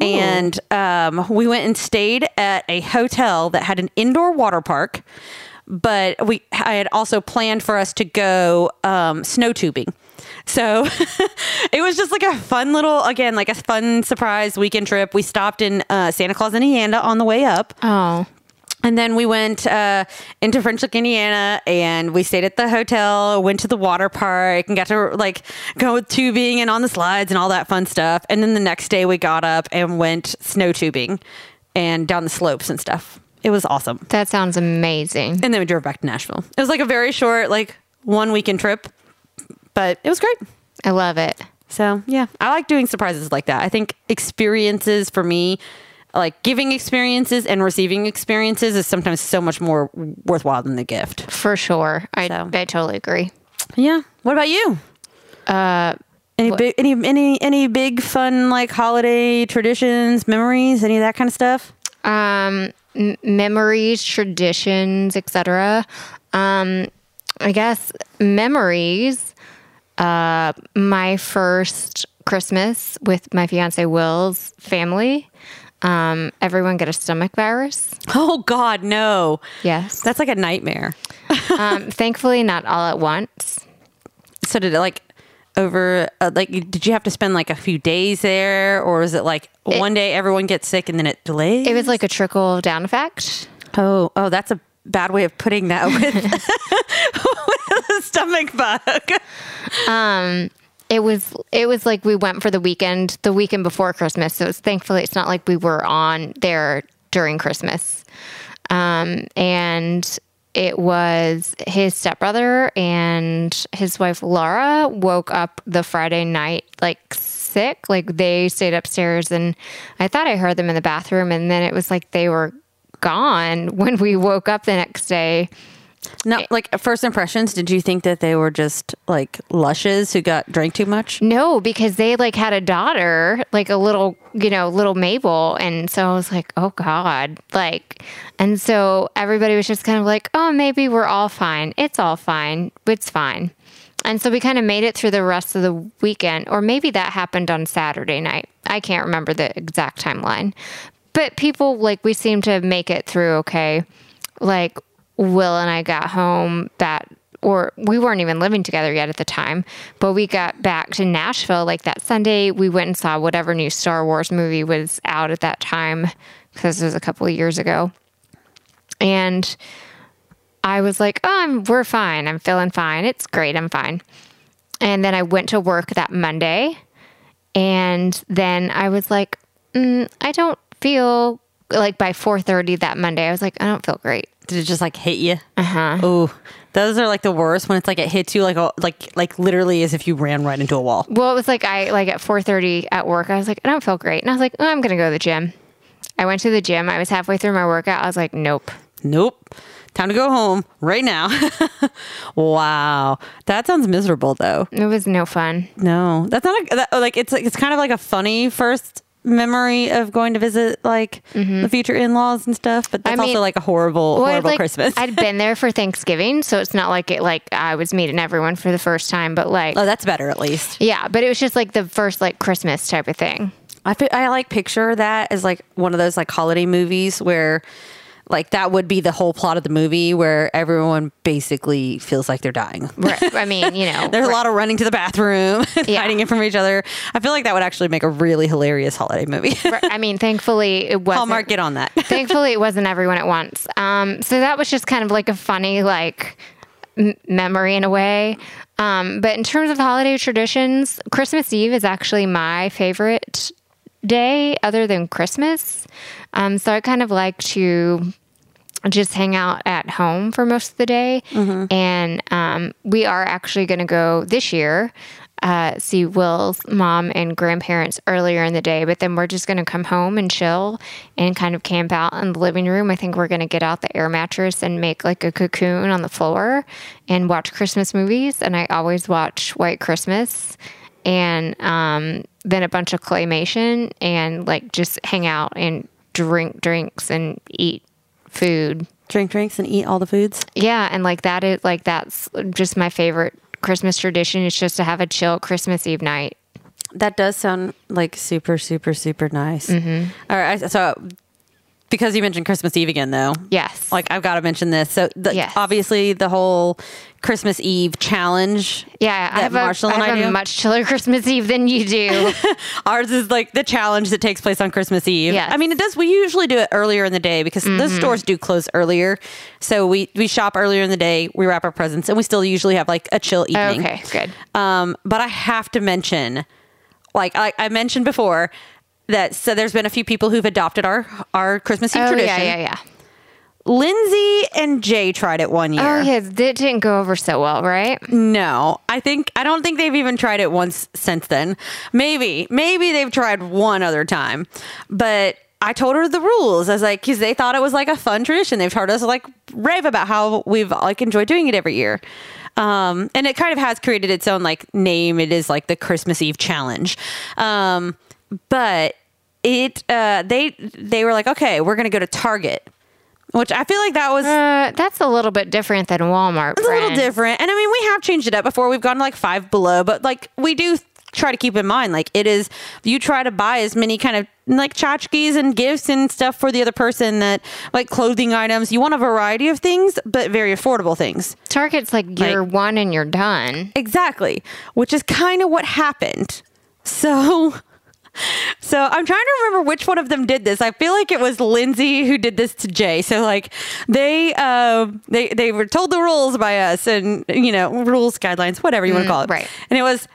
And um, we went and stayed at a hotel that had an indoor water park but we I had also planned for us to go um, snow tubing. So it was just like a fun little, again, like a fun surprise weekend trip. We stopped in uh, Santa Claus, Indiana on the way up. Oh, And then we went uh, into French Lick, Indiana, and we stayed at the hotel, went to the water park, and got to like go with tubing and on the slides and all that fun stuff. And then the next day we got up and went snow tubing and down the slopes and stuff. It was awesome. that sounds amazing. And then we drove back to Nashville. It was like a very short, like one weekend trip, but it was great. I love it. So yeah, I like doing surprises like that. I think experiences for me, like giving experiences and receiving experiences, is sometimes so much more worthwhile than the gift. For sure. I, So. I totally agree. Yeah. What about you? Uh, Any big, any any any big fun like holiday traditions, memories, any of that kind of stuff? um, m- memories, traditions, etc. Um, I guess memories. Uh, my first Christmas with my fiance Will's family. Um, everyone get a stomach virus. Oh God, no! Yes. That's like a nightmare. um, thankfully, not all at once. So did it like over? Uh, like, did you have to spend like a few days there, or is it like one day everyone gets sick and then it delays? It was like a trickle down effect. Oh, oh, that's a bad way of putting that with, with a stomach bug. It was it was like we went for the weekend, the weekend before Christmas. So it's thankfully it's not like we were on there during Christmas. Um, and it was his stepbrother and his wife Laura woke up the Friday night like sick. Like they stayed upstairs and I thought I heard them in the bathroom and then it was like they were gone when we woke up the next day. No, eh. like first impressions. Did you think that they were just like lushes who got drank too much? No, because they like had a daughter, like a little, you know, little Mabel. And so I was like, oh God. Like, and so everybody was just kind of like, oh, maybe we're all fine. It's all fine. It's fine. And so we kind of made it through the rest of the weekend, or maybe that happened on Saturday night. I can't remember the exact timeline. But people, like, we seemed to make it through okay. Like, Will and I got home that or we weren't even living together yet at the time, but we got back to Nashville like that Sunday. We went and saw whatever new Star Wars movie was out at that time because it was a couple of years ago. And I was like, "Oh, I'm, we're fine. I'm feeling fine. It's great. I'm fine." And then I went to work that Monday, and then I was like, mm, "I don't feel like by 4:30 that Monday. I was like, I don't feel great." Did it just like hit you? Uh huh. Oh, those are like the worst when it's like it hits you like a, like like literally as if you ran right into a wall. Well, it was like I like at 4:30 at work. I was like, I don't feel great, and I was like, oh, I'm gonna go to the gym. I went to the gym. I was halfway through my workout. I was like, nope. Nope. Time to go home right now. wow, that sounds miserable though. It was no fun. No, that's not a, that, like it's like it's kind of like a funny first memory of going to visit like the future in-laws and stuff, but that's Mm-hmm. I mean- also like a horrible Well, horrible like, Christmas. I'd been there for Thanksgiving, so it's not like it like I was meeting everyone for the first time, but like oh, that's better at least. yeah, but it was just like the first like Christmas type of thing. I I like picture that as like one of those like holiday movies where like that would be the whole plot of the movie where everyone basically feels like they're dying. Right. I mean, you know, There's a lot of running to the bathroom, Yeah. hiding it from each other. I feel like that would actually make a really hilarious holiday movie. right, I mean, thankfully it wasn't. Hallmark, get on that. Thankfully, it wasn't everyone at once. Um, so that was just kind of like a funny like m- memory in a way. Um, but in terms of holiday traditions, Christmas Eve is actually my favorite day, other than Christmas. Um, so I kind of like to just hang out at home for most of the day. And um, we are actually going to go this year. Uh, see Will's mom and grandparents earlier in the day, but then we're just going to come home and chill and kind of camp out in the living room. I think we're going to get out the air mattress and make like a cocoon on the floor and watch Christmas movies. And I always watch White Christmas and um, then a bunch of claymation and like just hang out and drink drinks and eat food. Drink drinks and eat all the foods. Yeah, and like that is like that's just my favorite Christmas tradition. It's just to have a chill Christmas Eve night. That does sound like super, super, super nice. Mm-hmm. All right. So because you mentioned Christmas Eve again, though. Yes. Like I've got to mention this. So the, Yes. obviously the whole Christmas Eve challenge. yeah, I have, Marshall a, and I I have a much chiller Christmas Eve than you do. Ours is like the challenge that takes place on Christmas Eve. Yes. Mm-hmm. I mean, it does. We usually do it earlier in the day because those stores do close earlier. So we we shop earlier in the day. We wrap our presents, and we still usually have like a chill evening. okay, good. Um, but I have to mention, like I, I mentioned before, that so there's been a few people who've adopted our our Christmas Eve Oh, tradition. yeah, yeah, yeah. Lindsay and Jay tried it one year. Oh, yeah. It didn't go over so well, right? No, I think I don't think they've even tried it once since then. Maybe, maybe they've tried one other time, but I told her the rules. I was like, because they thought it was like a fun tradition. They've heard us like rave about how we've like enjoyed doing it every year. Um, and it kind of has created its own like name. It is like the Christmas Eve challenge. Um, but it, uh, they, they were like, okay, we're going to go to Target, which I feel like that was Uh, that's a little bit different than Walmart. it's a little different. And I mean, we have changed it up before. We've gone to like five below, but like we do try to keep in mind, like it is, you try to buy as many kind of like tchotchkes and gifts and stuff for the other person that like clothing items. You want a variety of things, but very affordable things. Target's like you're one and you're done. Exactly. Which is kind of what happened. So. So I'm trying to remember which one of them did this. I feel like it was Lindsay who did this to Jay. So like they um they they were told the rules by us and you know rules guidelines whatever you want to call it. right. And it was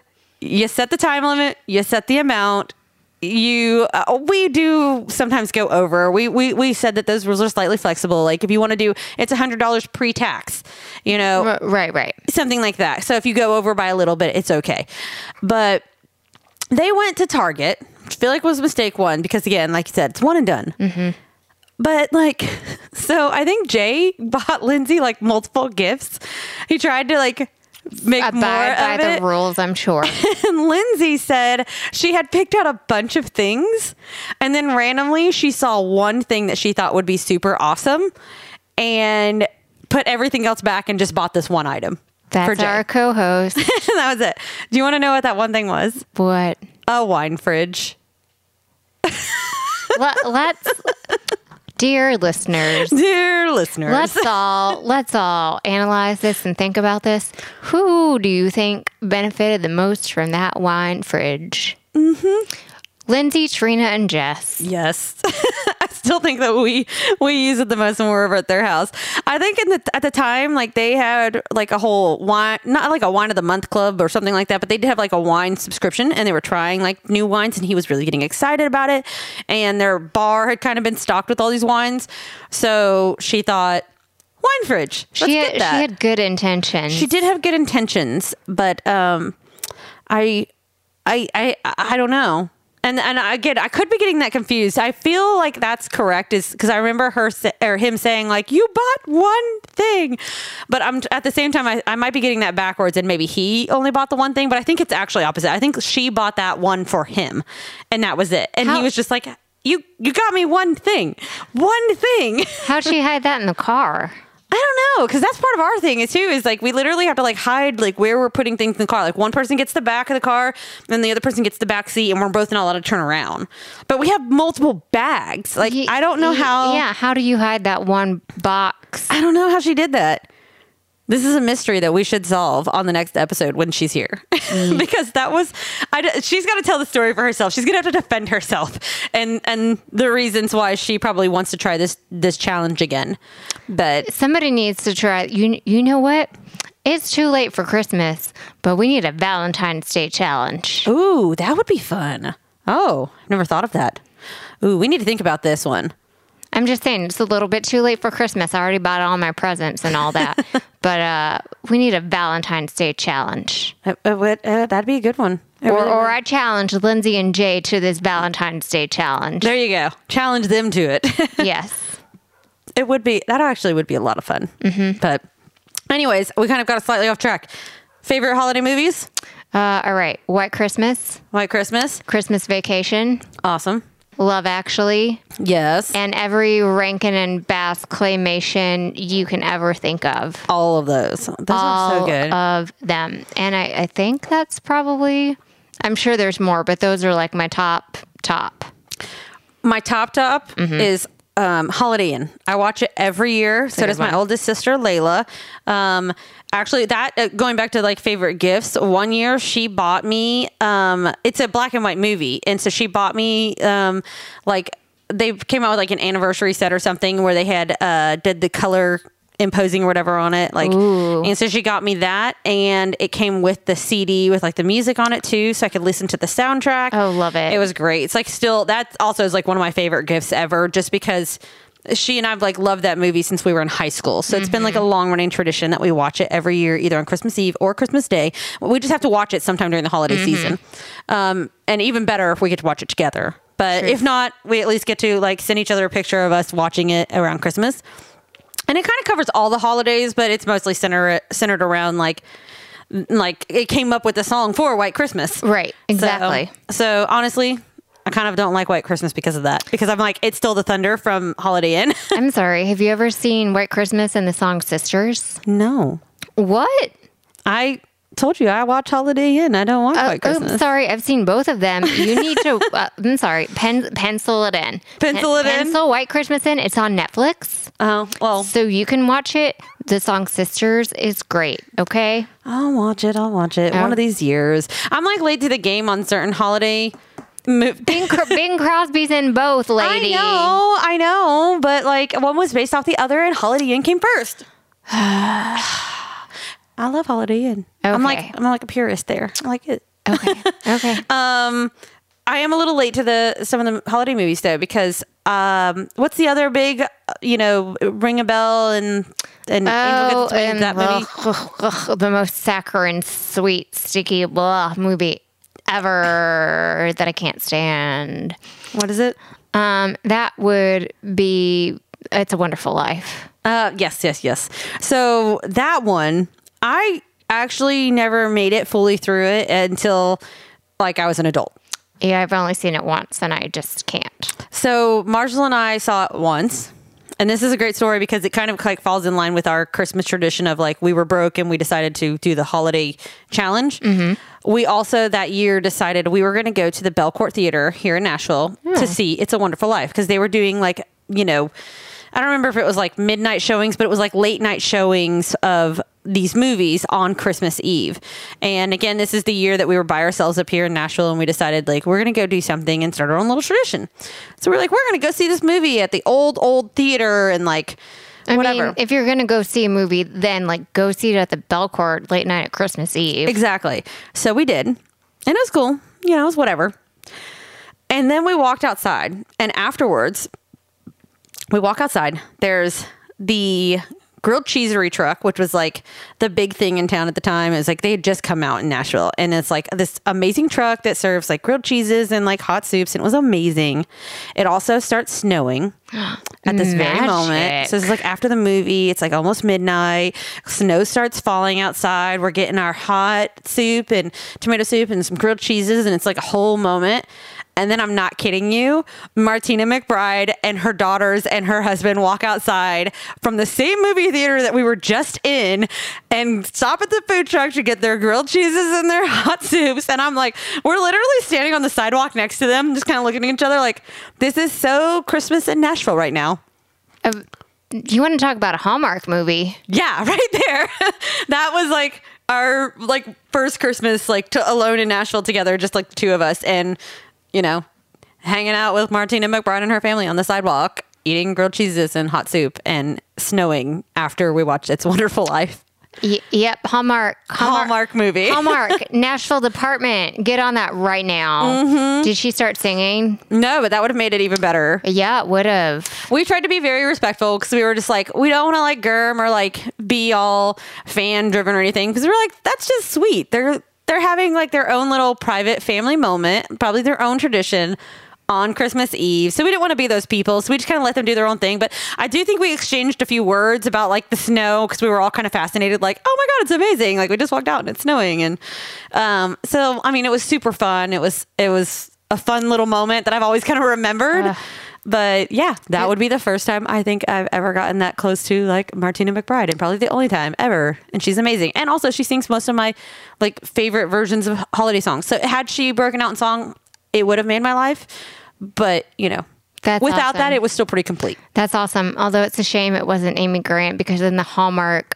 you set the time limit, you set the amount. You uh, we do sometimes go over. We we we said that those rules are slightly flexible. Like if you want to do it's a $100 pre-tax, you know Right, right. something like that. So if you go over by a little bit, it's okay. But they went to Target, which I feel like was mistake one because again, like you said, it's one and done. Mm-hmm. But like, so I think Jay bought Lindsay like multiple gifts. He tried to like make more Abide by of the it. rules, I'm sure. And Lindsay said she had picked out a bunch of things, and then randomly she saw one thing that she thought would be super awesome, and put everything else back and just bought this one item. That's our co-host. that was it. Do you want to know what that one thing was? what? A wine fridge. Let, let's, dear listeners, Dear listeners. let's all let's all analyze this and think about this. Who do you think benefited the most from that wine fridge? Mm-hmm. Lindsay, Trina, and Jess. Yes, I still think that we we use it the most when we're over at their house. I think in the at the time, like they had like a whole wine, not like a wine of the month club or something like that, but they did have like a wine subscription, and they were trying like new wines, and he was really getting excited about it. And their bar had kind of been stocked with all these wines, so she thought wine fridge. Let's She had, that. she had good intentions. She did have good intentions, but um, I, I, I, I don't know. And and I get I could be getting that confused. I feel like that's correct, is because I remember her sa- or him saying like you bought one thing, but I'm at the same time I, I might be getting that backwards, and maybe he only bought the one thing, but I think it's actually opposite. I think she bought that one for him, and that was it. And he was just like, you you got me one thing, one thing. How'd she hide that in the car? I don't know because that's part of our thing too is like we literally have to like hide like where we're putting things in the car. Like one person gets the back of the car and the other person gets the back seat, and we're both not allowed to turn around. But we have multiple bags. Like I don't know how. Yeah, how do you hide that one box? I don't know how she did that. This is a mystery that we should solve on the next episode when she's here, mm. because that was. I, she's got to tell the story for herself. She's gonna have to defend herself and and the reasons why she probably wants to try this this challenge again. But Somebody needs to try. You you know what? It's too late for Christmas, but we need a Valentine's Day challenge. Ooh, that would be fun. Oh, never thought of that. Ooh, we need to think about this one. I'm just saying it's a little bit too late for Christmas. I already bought all my presents and all that, but uh, we need a Valentine's Day challenge. Uh, uh, uh, that'd be a good one. Or, really or would. I challenge Lindsay and Jay to this Valentine's Day challenge. there you go. Challenge them to it. yes. it would be that actually would be a lot of fun. Mm-hmm. But, anyways, we kind of got slightly off track. Favorite holiday movies? Uh, all right. White Christmas, White Christmas. Christmas Vacation, Awesome. Love Actually, Yes. and every Rankin and Bass claymation you can ever think of. all of those. Those are so good. of them. And I, I think that's probably, I'm sure there's more, but those are like my top, top. My top top Mm-hmm. is um, Holiday Inn. I watch it every year. So does my oldest sister, Layla. Um, actually, that uh, going back to like favorite gifts. One year she bought me. Um, it's a black and white movie, and so she bought me um, like they came out with like an anniversary set or something where they had uh, did the color imposing or whatever on it like and so she got me that and it came with the cd with like the music on it too so i could listen to the soundtrack. Oh, love it. it was great. It's like still that also is like one of my favorite gifts ever just because she and i've like loved that movie since we were in high school. So it's been like a long running tradition that we watch it every year either on christmas eve or christmas day. We just have to watch it sometime during the holiday season. Um, and even better if we get to watch it together. But if not we at least get to like send each other a picture of us watching it around christmas and it kind of covers all the holidays, but it's mostly centered centered around like like it came up with the song for White Christmas. Right, So- exactly. So, honestly, I kind of don't like White Christmas because of that. Because I'm like, it's still the thunder from Holiday Inn. I'm sorry. Have you ever seen White Christmas and the song Sisters? no, What? I told you I watch Holiday Inn. I don't watch White Oh, Christmas. sorry, I've seen both of them. You need to. Uh, I'm sorry. Pen, pencil it in. Pencil it in? Pencil White Christmas in. It's on Netflix, Oh well, so you can watch it. The song "Sisters" is great. Okay. I'll watch it. I'll watch it Oh. one of these years. I'm like late to the game on certain holiday. Bing, Bing Crosby's in both, lady. I know, I know, but like one was based off the other, and Holiday Inn came first. I love Holiday Inn. I'm like I'm like a purist there. I like it. Okay. Okay. Um, I am a little late to the some of the holiday movies though because um, what's the other big, you know, Ring a Bell and and Away, and that movie? ugh, ugh, ugh, the most saccharine, sweet, sticky blah movie ever that I can't stand. What is it? Um, that would be It's a Wonderful Life. Uh, yes, yes, yes. So that one, I actually never made it fully through it until like I was an adult. Yeah, I've only seen it once and I just can't. So Marshall and I saw it once. And this is a great story because it kind of like falls in line with our Christmas tradition of like we were broke and we decided to do the holiday challenge. Mm-hmm. We also that year decided we were going to go to the Belcourt Theater here in Nashville to hmm. see It's a Wonderful Life because they were doing like, you know, I don't remember if it was like midnight showings, but it was like late night showings of these movies on Christmas Eve. And again, this is the year that we were by ourselves up here in Nashville and we decided like we're going to go do something and start our own little tradition. So we're like we're going to go see this movie at the old old theater and like I whatever. mean, if you're going to go see a movie, then like go see it at the Belcourt late night at Christmas Eve. Exactly. So we did. And it was cool. You know, it was whatever. And then we walked outside. And afterwards, we walk outside. There's the grilled Cheeserie truck, which was like the big thing in town at the time. It was like they had just come out in Nashville. And it's like this amazing truck that serves like grilled cheeses and like hot soups. And it was amazing. It also starts snowing at this very moment. So it's like after the movie, it's like almost midnight. Snow starts falling outside. We're getting our hot soup and tomato soup and some grilled cheeses, and it's like a whole moment. And then I'm not kidding you, Martina McBride and her daughters and her husband walk outside from the same movie theater that we were just in and stop at the food truck to get their grilled cheeses and their hot soups. And I'm like, we're literally standing on the sidewalk next to them, just kind of looking at each other like, this is so Christmas in Nashville right now. Uh, you want to talk about a Hallmark movie? Yeah, right there. that was like our like first Christmas like to alone in Nashville together, just like the two of us, and you know, hanging out with Martina McBride and her family on the sidewalk, eating grilled cheeses and hot soup, and snowing after we watched It's Wonderful Life. Y- yep, Hallmark. Hallmark movie. Hallmark Nashville Department. Get on that right now. Mm-hmm. Did she start singing? No, but that would have made it even better. Yeah, it would have. We tried to be very respectful because we were just like, we don't want to like germ or like be all fan driven or anything because we are like, that's just sweet. They're they're having like their own little private family moment, probably their own tradition on Christmas Eve. So we didn't want to be those people. So we just kind of let them do their own thing. But I do think we exchanged a few words about like the snow because we were all kind of fascinated, like, oh my God, it's amazing. Like we just walked out and it's snowing. And um, so, I mean, it was super fun. It was, it was a fun little moment that I've always kind of remembered. But yeah, that would be the first time I think I've ever gotten that close to like Martina McBride and probably the only time ever. And she's amazing. And also she sings most of my like favorite versions of holiday songs. So had she broken out in song, it would have made my life. But, you know, That's without that, it was still pretty complete. That's awesome. Although it's a shame it wasn't Amy Grant because then the Hallmark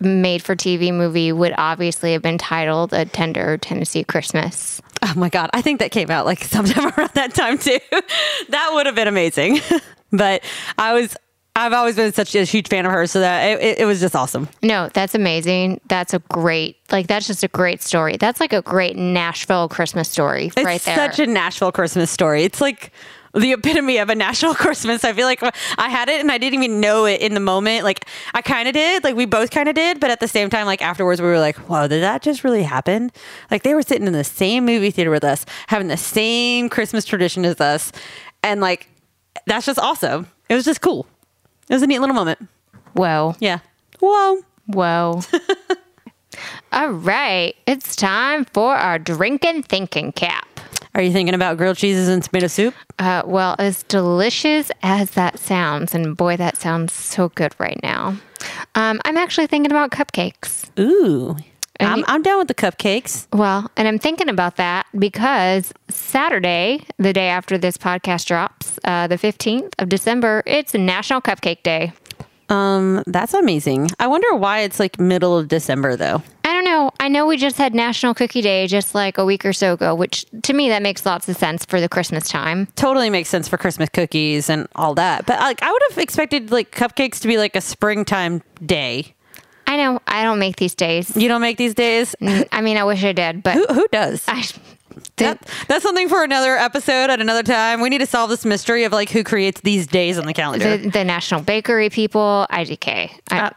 made for TV movie would obviously have been titled A Tender Tennessee Christmas. Oh my god, I think that came out like sometime around that time too. that would have been amazing. but I was, I've always been such a huge fan of hers, so that it, it, it was just awesome. No, that's amazing. That's a great, like, that's just a great story. That's like a great Nashville Christmas story It's right there. such a Nashville Christmas story. It's like the epitome of a national Christmas. I feel like I had it and I didn't even know it in the moment. Like I kind of did, like we both kind of did, but at the same time, like afterwards, we were like, "Whoa, did that just really happen?" Like they were sitting in the same movie theater with us, having the same Christmas tradition as us, and like that's just awesome. It was just cool. It was a neat little moment. Whoa. Yeah. Whoa. Whoa. All right. It's time for our drinking thinking cap. Are you thinking about grilled cheeses and tomato soup? Uh, well, as delicious as that sounds, and boy, that sounds so good right now. Um, I'm actually thinking about cupcakes. Ooh. And I'm, you- I'm down with the cupcakes. Well, and I'm thinking about that because Saturday, the day after this podcast drops, uh, the 15th of December, it's National Cupcake Day. Um, that's amazing. I wonder why it's like middle of December though. I don't know. I know we just had National Cookie Day just like a week or so ago, which to me that makes lots of sense for the Christmas time. Totally makes sense for Christmas cookies and all that. But like I would have expected like cupcakes to be like a springtime day. I know I don't make these days. You don't make these days? I mean, I wish I did, but Who who does? I, That, that's something for another episode at another time. We need to solve this mystery of like who creates these days on the calendar. the, the National Bakery people, IDK, I, Uh,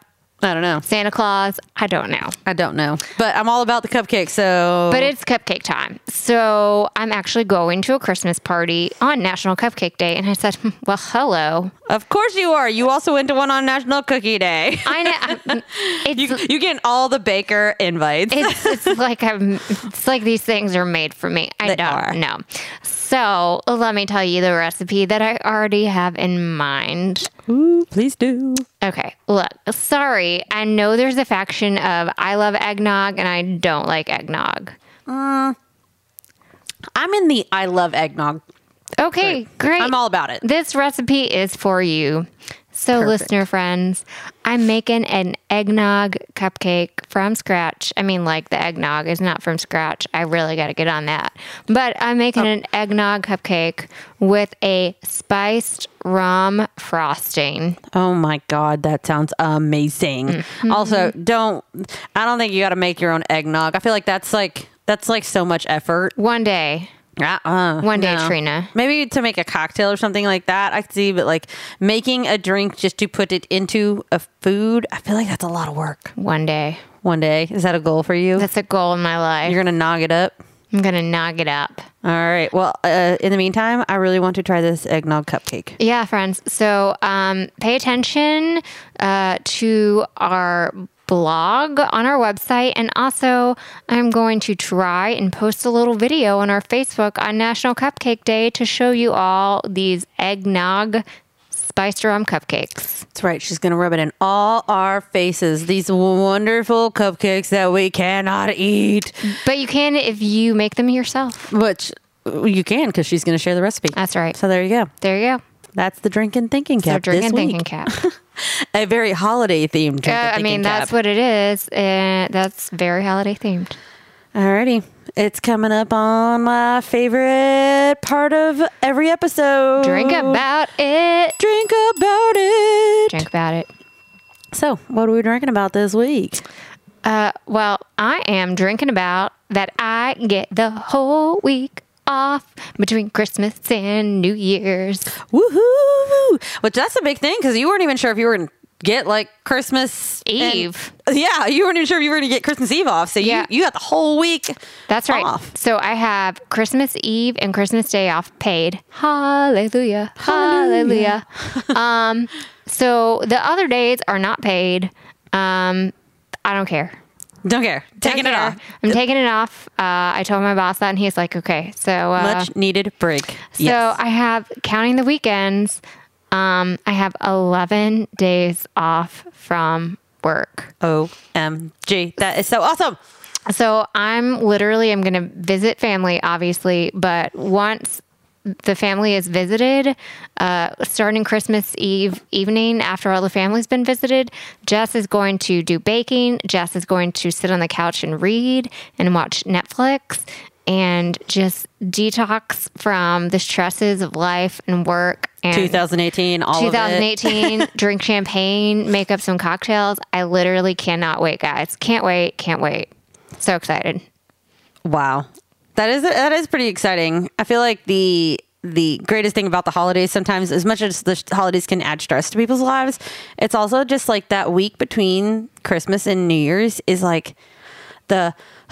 I don't know. Santa Claus, I don't know. I don't know. But I'm all about the cupcake, so But it's cupcake time. So I'm actually going to a Christmas party on National Cupcake Day. And I said, "Hmm, well, hello. of course you are. You also went to one on National Cookie Day. I know. It's, you you get all the baker invites. it's, it's like I'm, it's like these things are made for me. I They don't are. know. So let me tell you the recipe that I already have in mind. Ooh, please do. Okay, look, sorry. I know there's a faction of I love eggnog and I don't like eggnog. Uh, I'm in the I love eggnog. Okay, great. I'm all about it. This recipe is for you. So, Perfect. listener friends, I'm making an eggnog cupcake from scratch. I mean, like the eggnog is not from scratch. I really got to get on that. But I'm making an eggnog cupcake with a spiced rum frosting. Oh my god, that sounds amazing. Mm-hmm. Also, don't I don't think you got to make your own eggnog. I feel like that's like that's like so much effort. One day, Uh-uh, One day, no. Trina. Maybe to make a cocktail or something like that. I could see, but like making a drink just to put it into a food, I feel like that's a lot of work. one day. One day, is that a goal for you? That's a goal in my life. You're gonna nog it up. I'm going to nog it up. All right. Well, uh, in the meantime, I really want to try this eggnog cupcake. Yeah, friends. So um, pay attention uh, to our blog on our website. And also, I'm going to try and post a little video on our Facebook on National Cupcake Day to show you all these eggnog spiced rum cupcakes. That's right. She's going to rub it in all our faces. These wonderful cupcakes that we cannot eat, But you can if you make them yourself. which you can because she's going to share the recipe. That's right. So there you go. There you go. That's the drinking thinking So cap. drink and thinking cap. A very holiday themed. Uh, I mean, that's what it is. Uh, that's very holiday themed. Alrighty. It's coming up on my favorite part of every episode. Drink about it. Drink about it. Drink about it. So, what are we drinking about this week? Uh, well, I am drinking about that I get the whole week off between Christmas and New Year's. Woohoo! Which that's a big thing because you weren't even sure if you were going to get like Christmas and- Eve. yeah, you weren't even sure if you were going to get Christmas Eve off. So Yeah. you you got the whole week. That's right. Off. So I have Christmas Eve and Christmas Day off paid. Hallelujah. Hallelujah. um, so the other days are not paid. Um, I don't care. Don't care. Taking Don't it off. I'm taking it off. Uh, I told my boss that, and he's like, "Okay." So uh, Much needed break. So I have counting the weekends. Um, I have 11 days off from work. OMG. That is so awesome. So I'm literally I'm going to visit family obviously, but once the family is visited, uh, starting Christmas Eve evening after all the family's been visited, Jess is going to do baking. Jess is going to sit on the couch and read and watch Netflix and just detox from the stresses of life and work and 2018, all of it. 2018, drink champagne, make up some cocktails. I literally cannot wait, guys. Can't wait, can't wait. So excited. Wow, that is that is pretty exciting. I feel like the the greatest thing about the holidays sometimes, as much as the holidays can add stress to people's lives, it's also just like that week between Christmas and New Year's is like the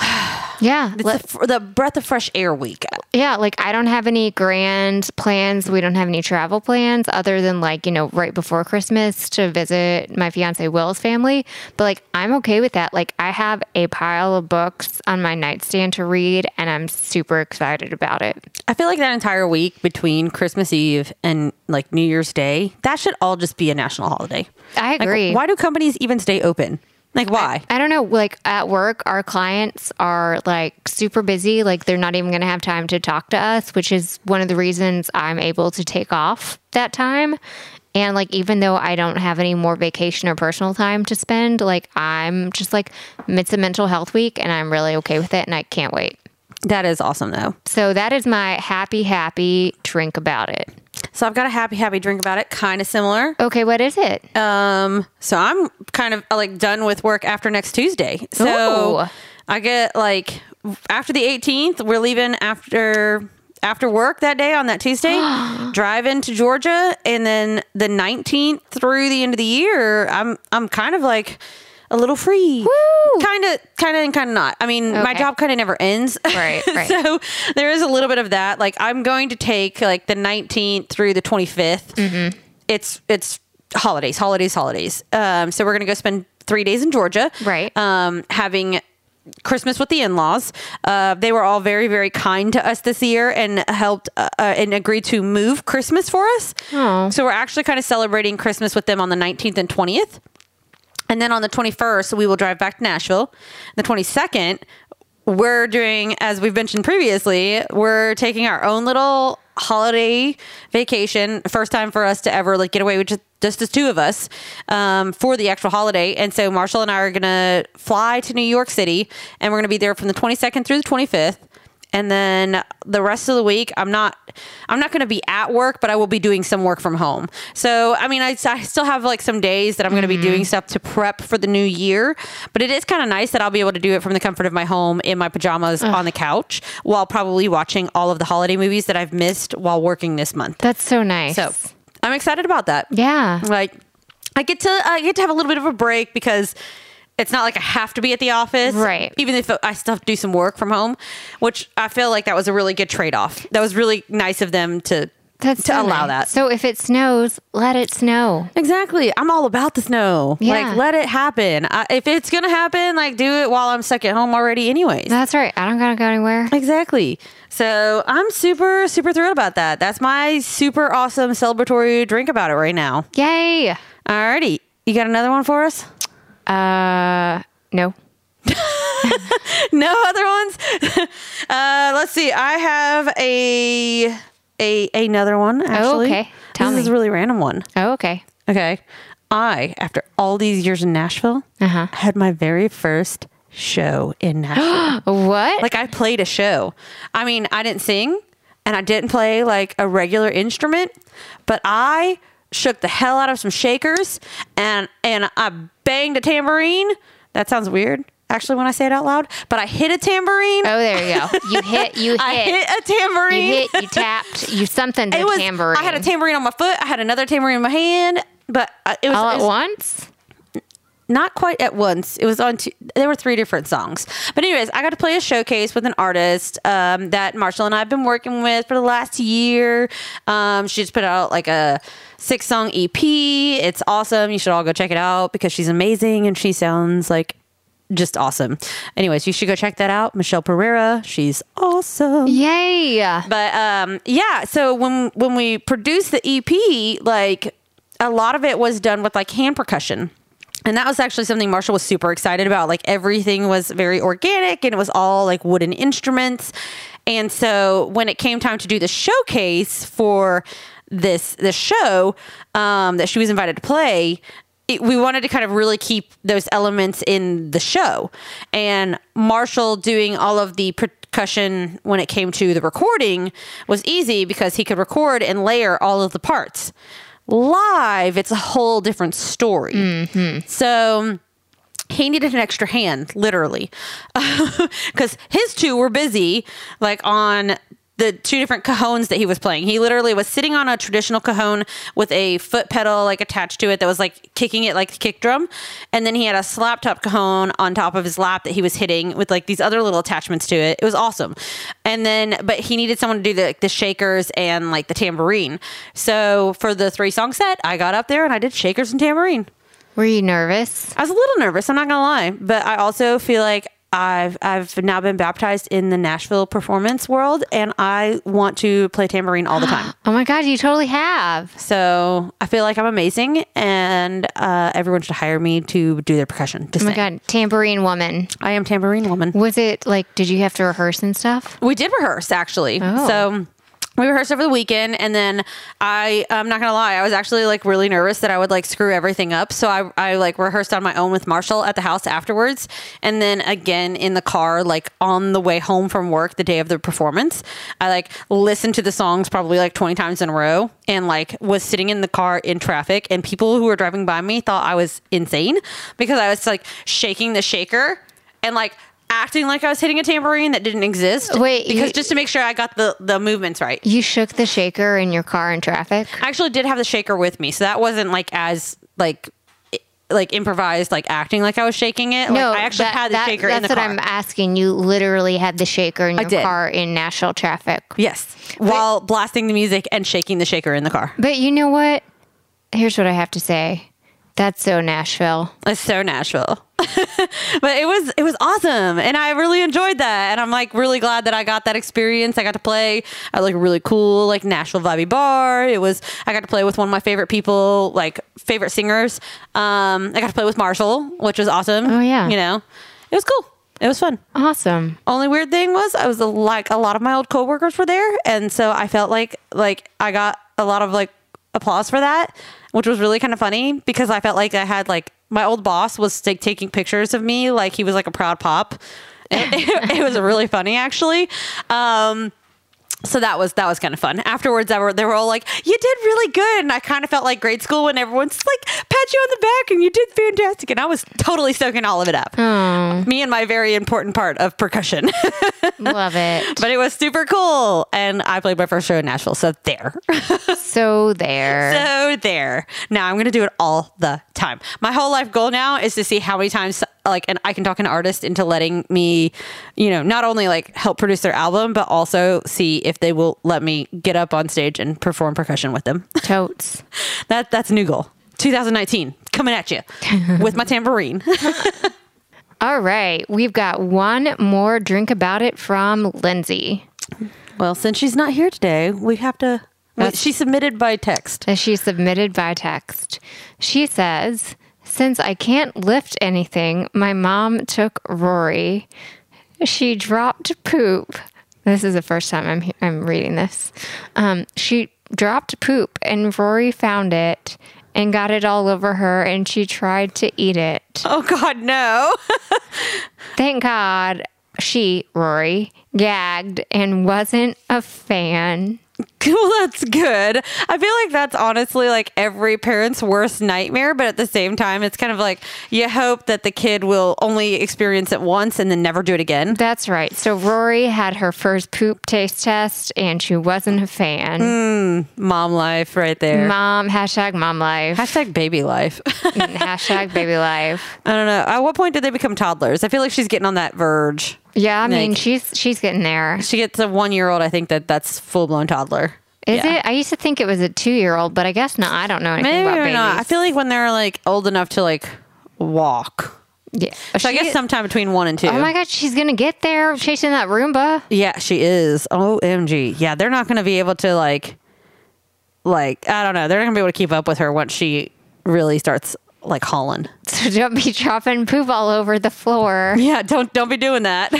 Yeah. it's let- the, the breath of fresh air week. yeah, like I don't have any grand plans. We don't have any travel plans other than like, you know, right before Christmas to visit my fiance Will's family. But like I'm okay with that. Like I have a pile of books on my nightstand to read and I'm super excited about it. I feel like that entire week between Christmas Eve and like New Year's Day, that should all just be a national holiday. I Like, agree. why do companies even stay open? Like why? I don't know. Like at work, our clients are like super busy. Like they're not even going to have time to talk to us, which is one of the reasons I'm able to take off that time. And like, even though I don't have any more vacation or personal time to spend, like, I'm just like, it's a mental health week and I'm really okay with it and I can't wait. that is awesome though. So that is my happy, happy drink about it. So I've got a happy happy drink about it, kind of similar. Okay, what is it? Um, so I'm kind of like done with work after next Tuesday. So Ooh. I get like after the 18th, we're leaving after after work that day on that Tuesday, drive into Georgia, and then the 19th through the end of the year, I'm I'm kind of like a little free. Kind of, kind of, and kind of not. I mean, my job kind of never ends. Right, right. so there is a little bit of that. Like I'm going to take like the 19th through the 25th. Mm-hmm. It's it's holidays, holidays, holidays. Um, so we're gonna go spend three days in Georgia. Right. Um, having Christmas with the in-laws. Uh, they were all very, very kind to us this year and helped uh, uh, and agreed to move Christmas for us. Aw. So we're actually kind of celebrating Christmas with them on the 19th and 20th. And then on the 21st, we will drive back to Nashville. The 22nd, we're doing, as we've mentioned previously, we're taking our own little holiday vacation. First time for us to ever like get away with just, just the two of us um, for the actual holiday. And so Marshall and I are going to fly to New York City and we're going to be there from the 22nd through the 25th and then the rest of the week i'm not i'm not going to be at work but i will be doing some work from home. So i mean i, I still have like some days that i'm going to be mm-hmm. doing stuff to prep for the new year but it is kind of nice that i'll be able to do it from the comfort of my home in my pajamas on the couch while probably watching all of the holiday movies that i've missed while working this month. That's so nice. so i'm excited about that. Yeah. like I get to I get to have a little bit of a break because it's not like I have to be at the office, Right. Even if I still have to do some work from home, which I feel like that was a really good trade off. That was really nice of them to That's to so allow nice. that. So if it snows, let it snow. Exactly. I'm all about the snow. Yeah. Like, let it happen. I, if it's gonna happen, like, do it while I'm stuck at home already, anyways. That's right. I don't gotta go anywhere. Exactly. So I'm super, super thrilled about that. That's my super awesome celebratory drink about it right now. Yay. Alrighty. You got another one for us? Uh, no. no other ones. uh, let's see. I have a a another one. Actually, okay. Tell this is a really random one. Oh, okay. Okay, I after all these years in Nashville, Uh-huh. had my very first show in Nashville. What? like I played a show. I mean, I didn't sing and I didn't play like a regular instrument, but I shook the hell out of some shakers and and I banged a tambourine. That sounds weird. Actually, when I say it out loud, but I hit a tambourine. oh, there you go. You hit. You hit. I hit a tambourine. You hit. You tapped. You something. it was. tambourine. I had a tambourine on my foot. I had another tambourine in my hand, but uh, it was, all it at was once. Not quite at once. It was on two, there were three different songs. But anyways, I got to play a showcase with an artist um, that Marshall and I have been working with for the last year. Um, she just put out like a six song EP. It's awesome. You should all go check it out because she's amazing and she sounds like just awesome. Anyways, you should go check that out. Michelle Pereira, she's awesome. Yay. But um, yeah, so when when we produced the EP, like a lot of it was done with like hand percussion. And that was actually something Marshall was super excited about. Like everything was very organic and it was all like wooden instruments. And so when it came time to do the showcase for this this show um, that she was invited to play, it, we wanted to kind of really keep those elements in the show. And Marshall doing all of the percussion when it came to the recording was easy because he could record and layer all of the parts. Live, it's a whole different story. Mm-hmm. So he needed an extra hand, literally, because his two were busy, like on the two different cajones that he was playing. He literally was sitting on a traditional cajon with a foot pedal like attached to it that was like kicking it like a kick drum, and then he had a slap top cajon on top of his lap that he was hitting with like these other little attachments to it. It was awesome, and then but he needed someone to do the like, the shakers and like the tambourine. So for the three song set, I got up there and I did shakers and tambourine. Were you nervous? I was a little nervous. I'm not gonna lie, but I also feel like I've I've now been baptized in the Nashville performance world, and I want to play tambourine all the time. Oh my God, you totally have. So I feel like I'm amazing, and uh, everyone should hire me to do their percussion. Oh my. God, tambourine woman. I am tambourine woman. Was it like, did you have to rehearse and stuff? We did rehearse actually. Oh. So we rehearsed over the weekend and then I I'm not gonna lie, I was actually like really nervous that I would like screw everything up. So I I like rehearsed on my own with Marshall at the house afterwards and then again in the car, like on the way home from work the day of the performance. I like listened to the songs probably like 20 times in a row and like was sitting in the car in traffic and people who were driving by me thought I was insane because I was like shaking the shaker and like acting like I was hitting a tambourine that didn't exist. Wait, because you- just to make sure I got the the movements right. You shook the shaker in your car in traffic? I actually did have the shaker with me, so that wasn't like as like like improvised, like acting like I was shaking it. No, like, I actually that- had the that- shaker in That's what. I'm asking. You literally had the shaker in your car in Nashville traffic. yes, while blasting the music and shaking the shaker in the car. But you know what? Here's what I have to say. That's so Nashville. It's so Nashville. but it was it was awesome and I really enjoyed that and I'm like really glad that I got that experience. I got to play at like a really cool like Nashville vibey bar. It was I got to play with one of my favorite people, like favorite singers. Um I got to play with Marshall, which was awesome. Oh, yeah. You know. It was cool. It was fun. Awesome. Only weird thing was I was like a lot of my old coworkers were there, and so I felt like like I got a lot of like applause for that, which was really kind of funny because I felt like I had like my old boss was like taking pictures of me like he was like a proud pop. It, it, was really funny actually. Um, so that was that was kind of fun. Afterwards, they were they were all like, "You did really good," and I kind of felt like grade school when everyone's like, "Pat you on the back," and you did fantastic, and I was totally soaking all of it up. Me and my very important part of percussion. Love it. but it was super cool. And I played my first show in Nashville. So there. So there. so there. Now I'm going to do it all the time. My whole life goal now is to see how many times like and I can talk an artist into letting me, you know, not only like help produce their album, but also see if they will let me get up on stage and perform percussion with them. Totes. that that's a new goal. 2019 coming at you with my tambourine. All right. We've got one more drink about it from Lindsay. well, since she's not here today, we have to wait, she submitted by text. she submitted by text. She says, Since I can't lift anything, my mom took Rory. She dropped poop. This is the first time I'm, I'm reading this. Um, she dropped poop, and Rory found it and got it all over her, and she tried to eat it. Oh God, no. Thank God she, Rory, gagged and wasn't a fan. Well, that's good. I feel like that's honestly like every parent's worst nightmare, but at the same time, it's kind of like you hope that the kid will only experience it once and then never do it again. That's right. So Rory had her first poop taste test and she wasn't a fan. Hmm, mom life right there. Mom, hashtag mom life, Hashtag baby life. Mm, hashtag baby life. I don't know. At what point did they become toddlers? I feel like she's getting on that verge. Yeah, I mean, Like- she's she's getting there. She gets a one year old. I think that that's full blown toddler. Is Yeah. it? I used to think it was a two year old, but I guess not. I don't know anything Maybe about babies. not. I feel like when they're like old enough to like walk. yeah. So I guess sometime between one and two. Oh my God, she's gonna get there chasing that Roomba. Yeah, she is. OMG. Yeah, they're not going to be able to like like I don't know. They're not going to be able to keep up with her once she really starts like Holland. So don't be dropping poop all over the floor. Yeah, don't don't be doing that.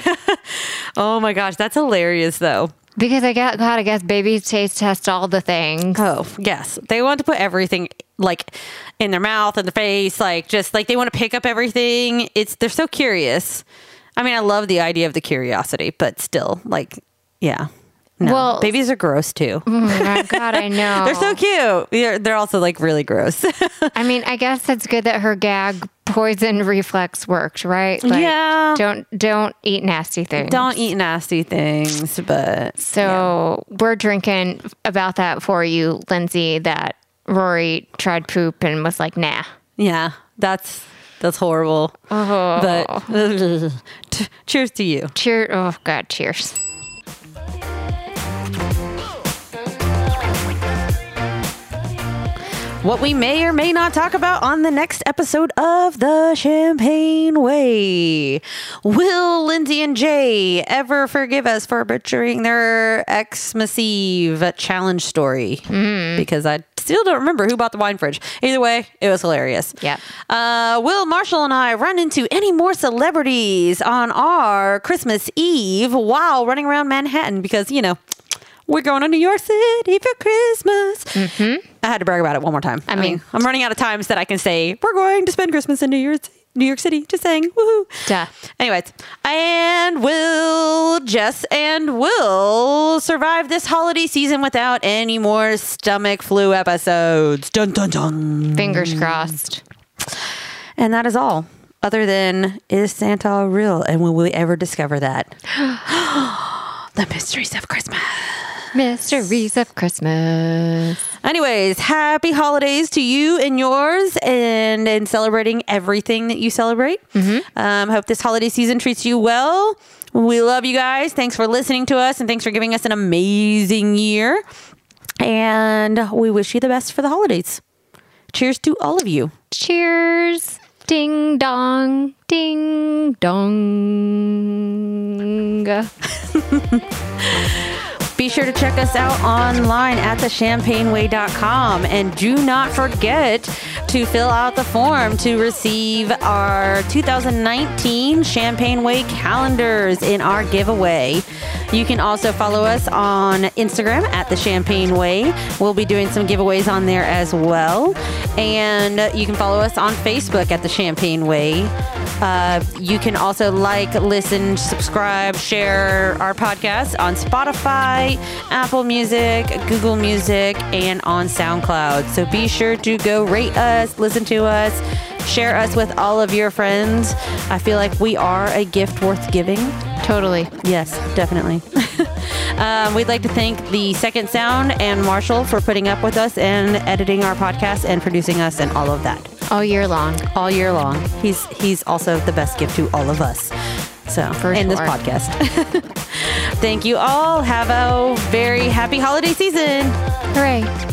oh my gosh, that's hilarious though. Because I got God, I guess babies taste test all the things. Oh, yes. They want to put everything like in their mouth and their face, like just like they want to pick up everything. It's they're so curious. I mean, I love the idea of the curiosity, but still, like, yeah. No. Well- babies are gross too. Oh my God, I know. They're so cute. They're, they're also like really gross. I mean, I guess it's good that her gag poison reflex worked, right? Yeah. Don't don't eat nasty things. Don't eat nasty things, but So we're drinking about that for you, Lindsay. That Rory tried poop and was like, "Nah." yeah, that's that's horrible. Oh. But cheers to you. Cheer! Oh God! Cheers. What we may or may not talk about on the next episode of The Champagne Way. Will Lindsay and Jay ever forgive us for butchering their Xmas Eve challenge story? Because I still don't remember who bought the wine fridge. Either way, it was hilarious. Yeah. Uh, will Marshall and I run into any more celebrities on our Christmas Eve while running around Manhattan? Because, you know, we're going to New York City for Christmas. Mm-hmm. I had to brag about it one more time. I, mean, mean- I'm running out of times that I can say we're going to spend Christmas in New York, New York City. Just saying, woohoo! Duh. Anyways, and will Jess and Will survive this holiday season without any more stomach flu episodes? Dun dun dun. Fingers crossed. And that is all. Other than is Santa real, and will we ever discover that? the mysteries of Christmas. Mysteries of Christmas. Anyways, happy holidays to you and yours, and in celebrating everything that you celebrate. Um, hope this holiday season treats you well. We love you guys. Thanks for listening to us, and thanks for giving us an amazing year. And we wish you the best for the holidays. Cheers to all of you. Cheers. Ding dong. Ding dong. Be sure to check us out online at thechampagneway.com and do not forget to fill out the form to receive our 2019 Champagne Way calendars in our giveaway. You can also follow us on Instagram at the Champagne Way. We'll be doing some giveaways on there as well. And you can follow us on Facebook at the Champagne Way. Uh, you can also like, listen, subscribe, share our podcast on Spotify, Apple Music, Google Music, and on SoundCloud. So be sure to go rate us, listen to us, share us with all of your friends. I feel like we are a gift worth giving. Totally. Yes, definitely. um, we'd like to thank the Second Sound and Marshall for putting up with us and editing our podcast and producing us and all of that All year long. all year long. He's he's also the best gift to all of us. So For and this podcast. Thank you all. Have a very happy holiday season. Hooray.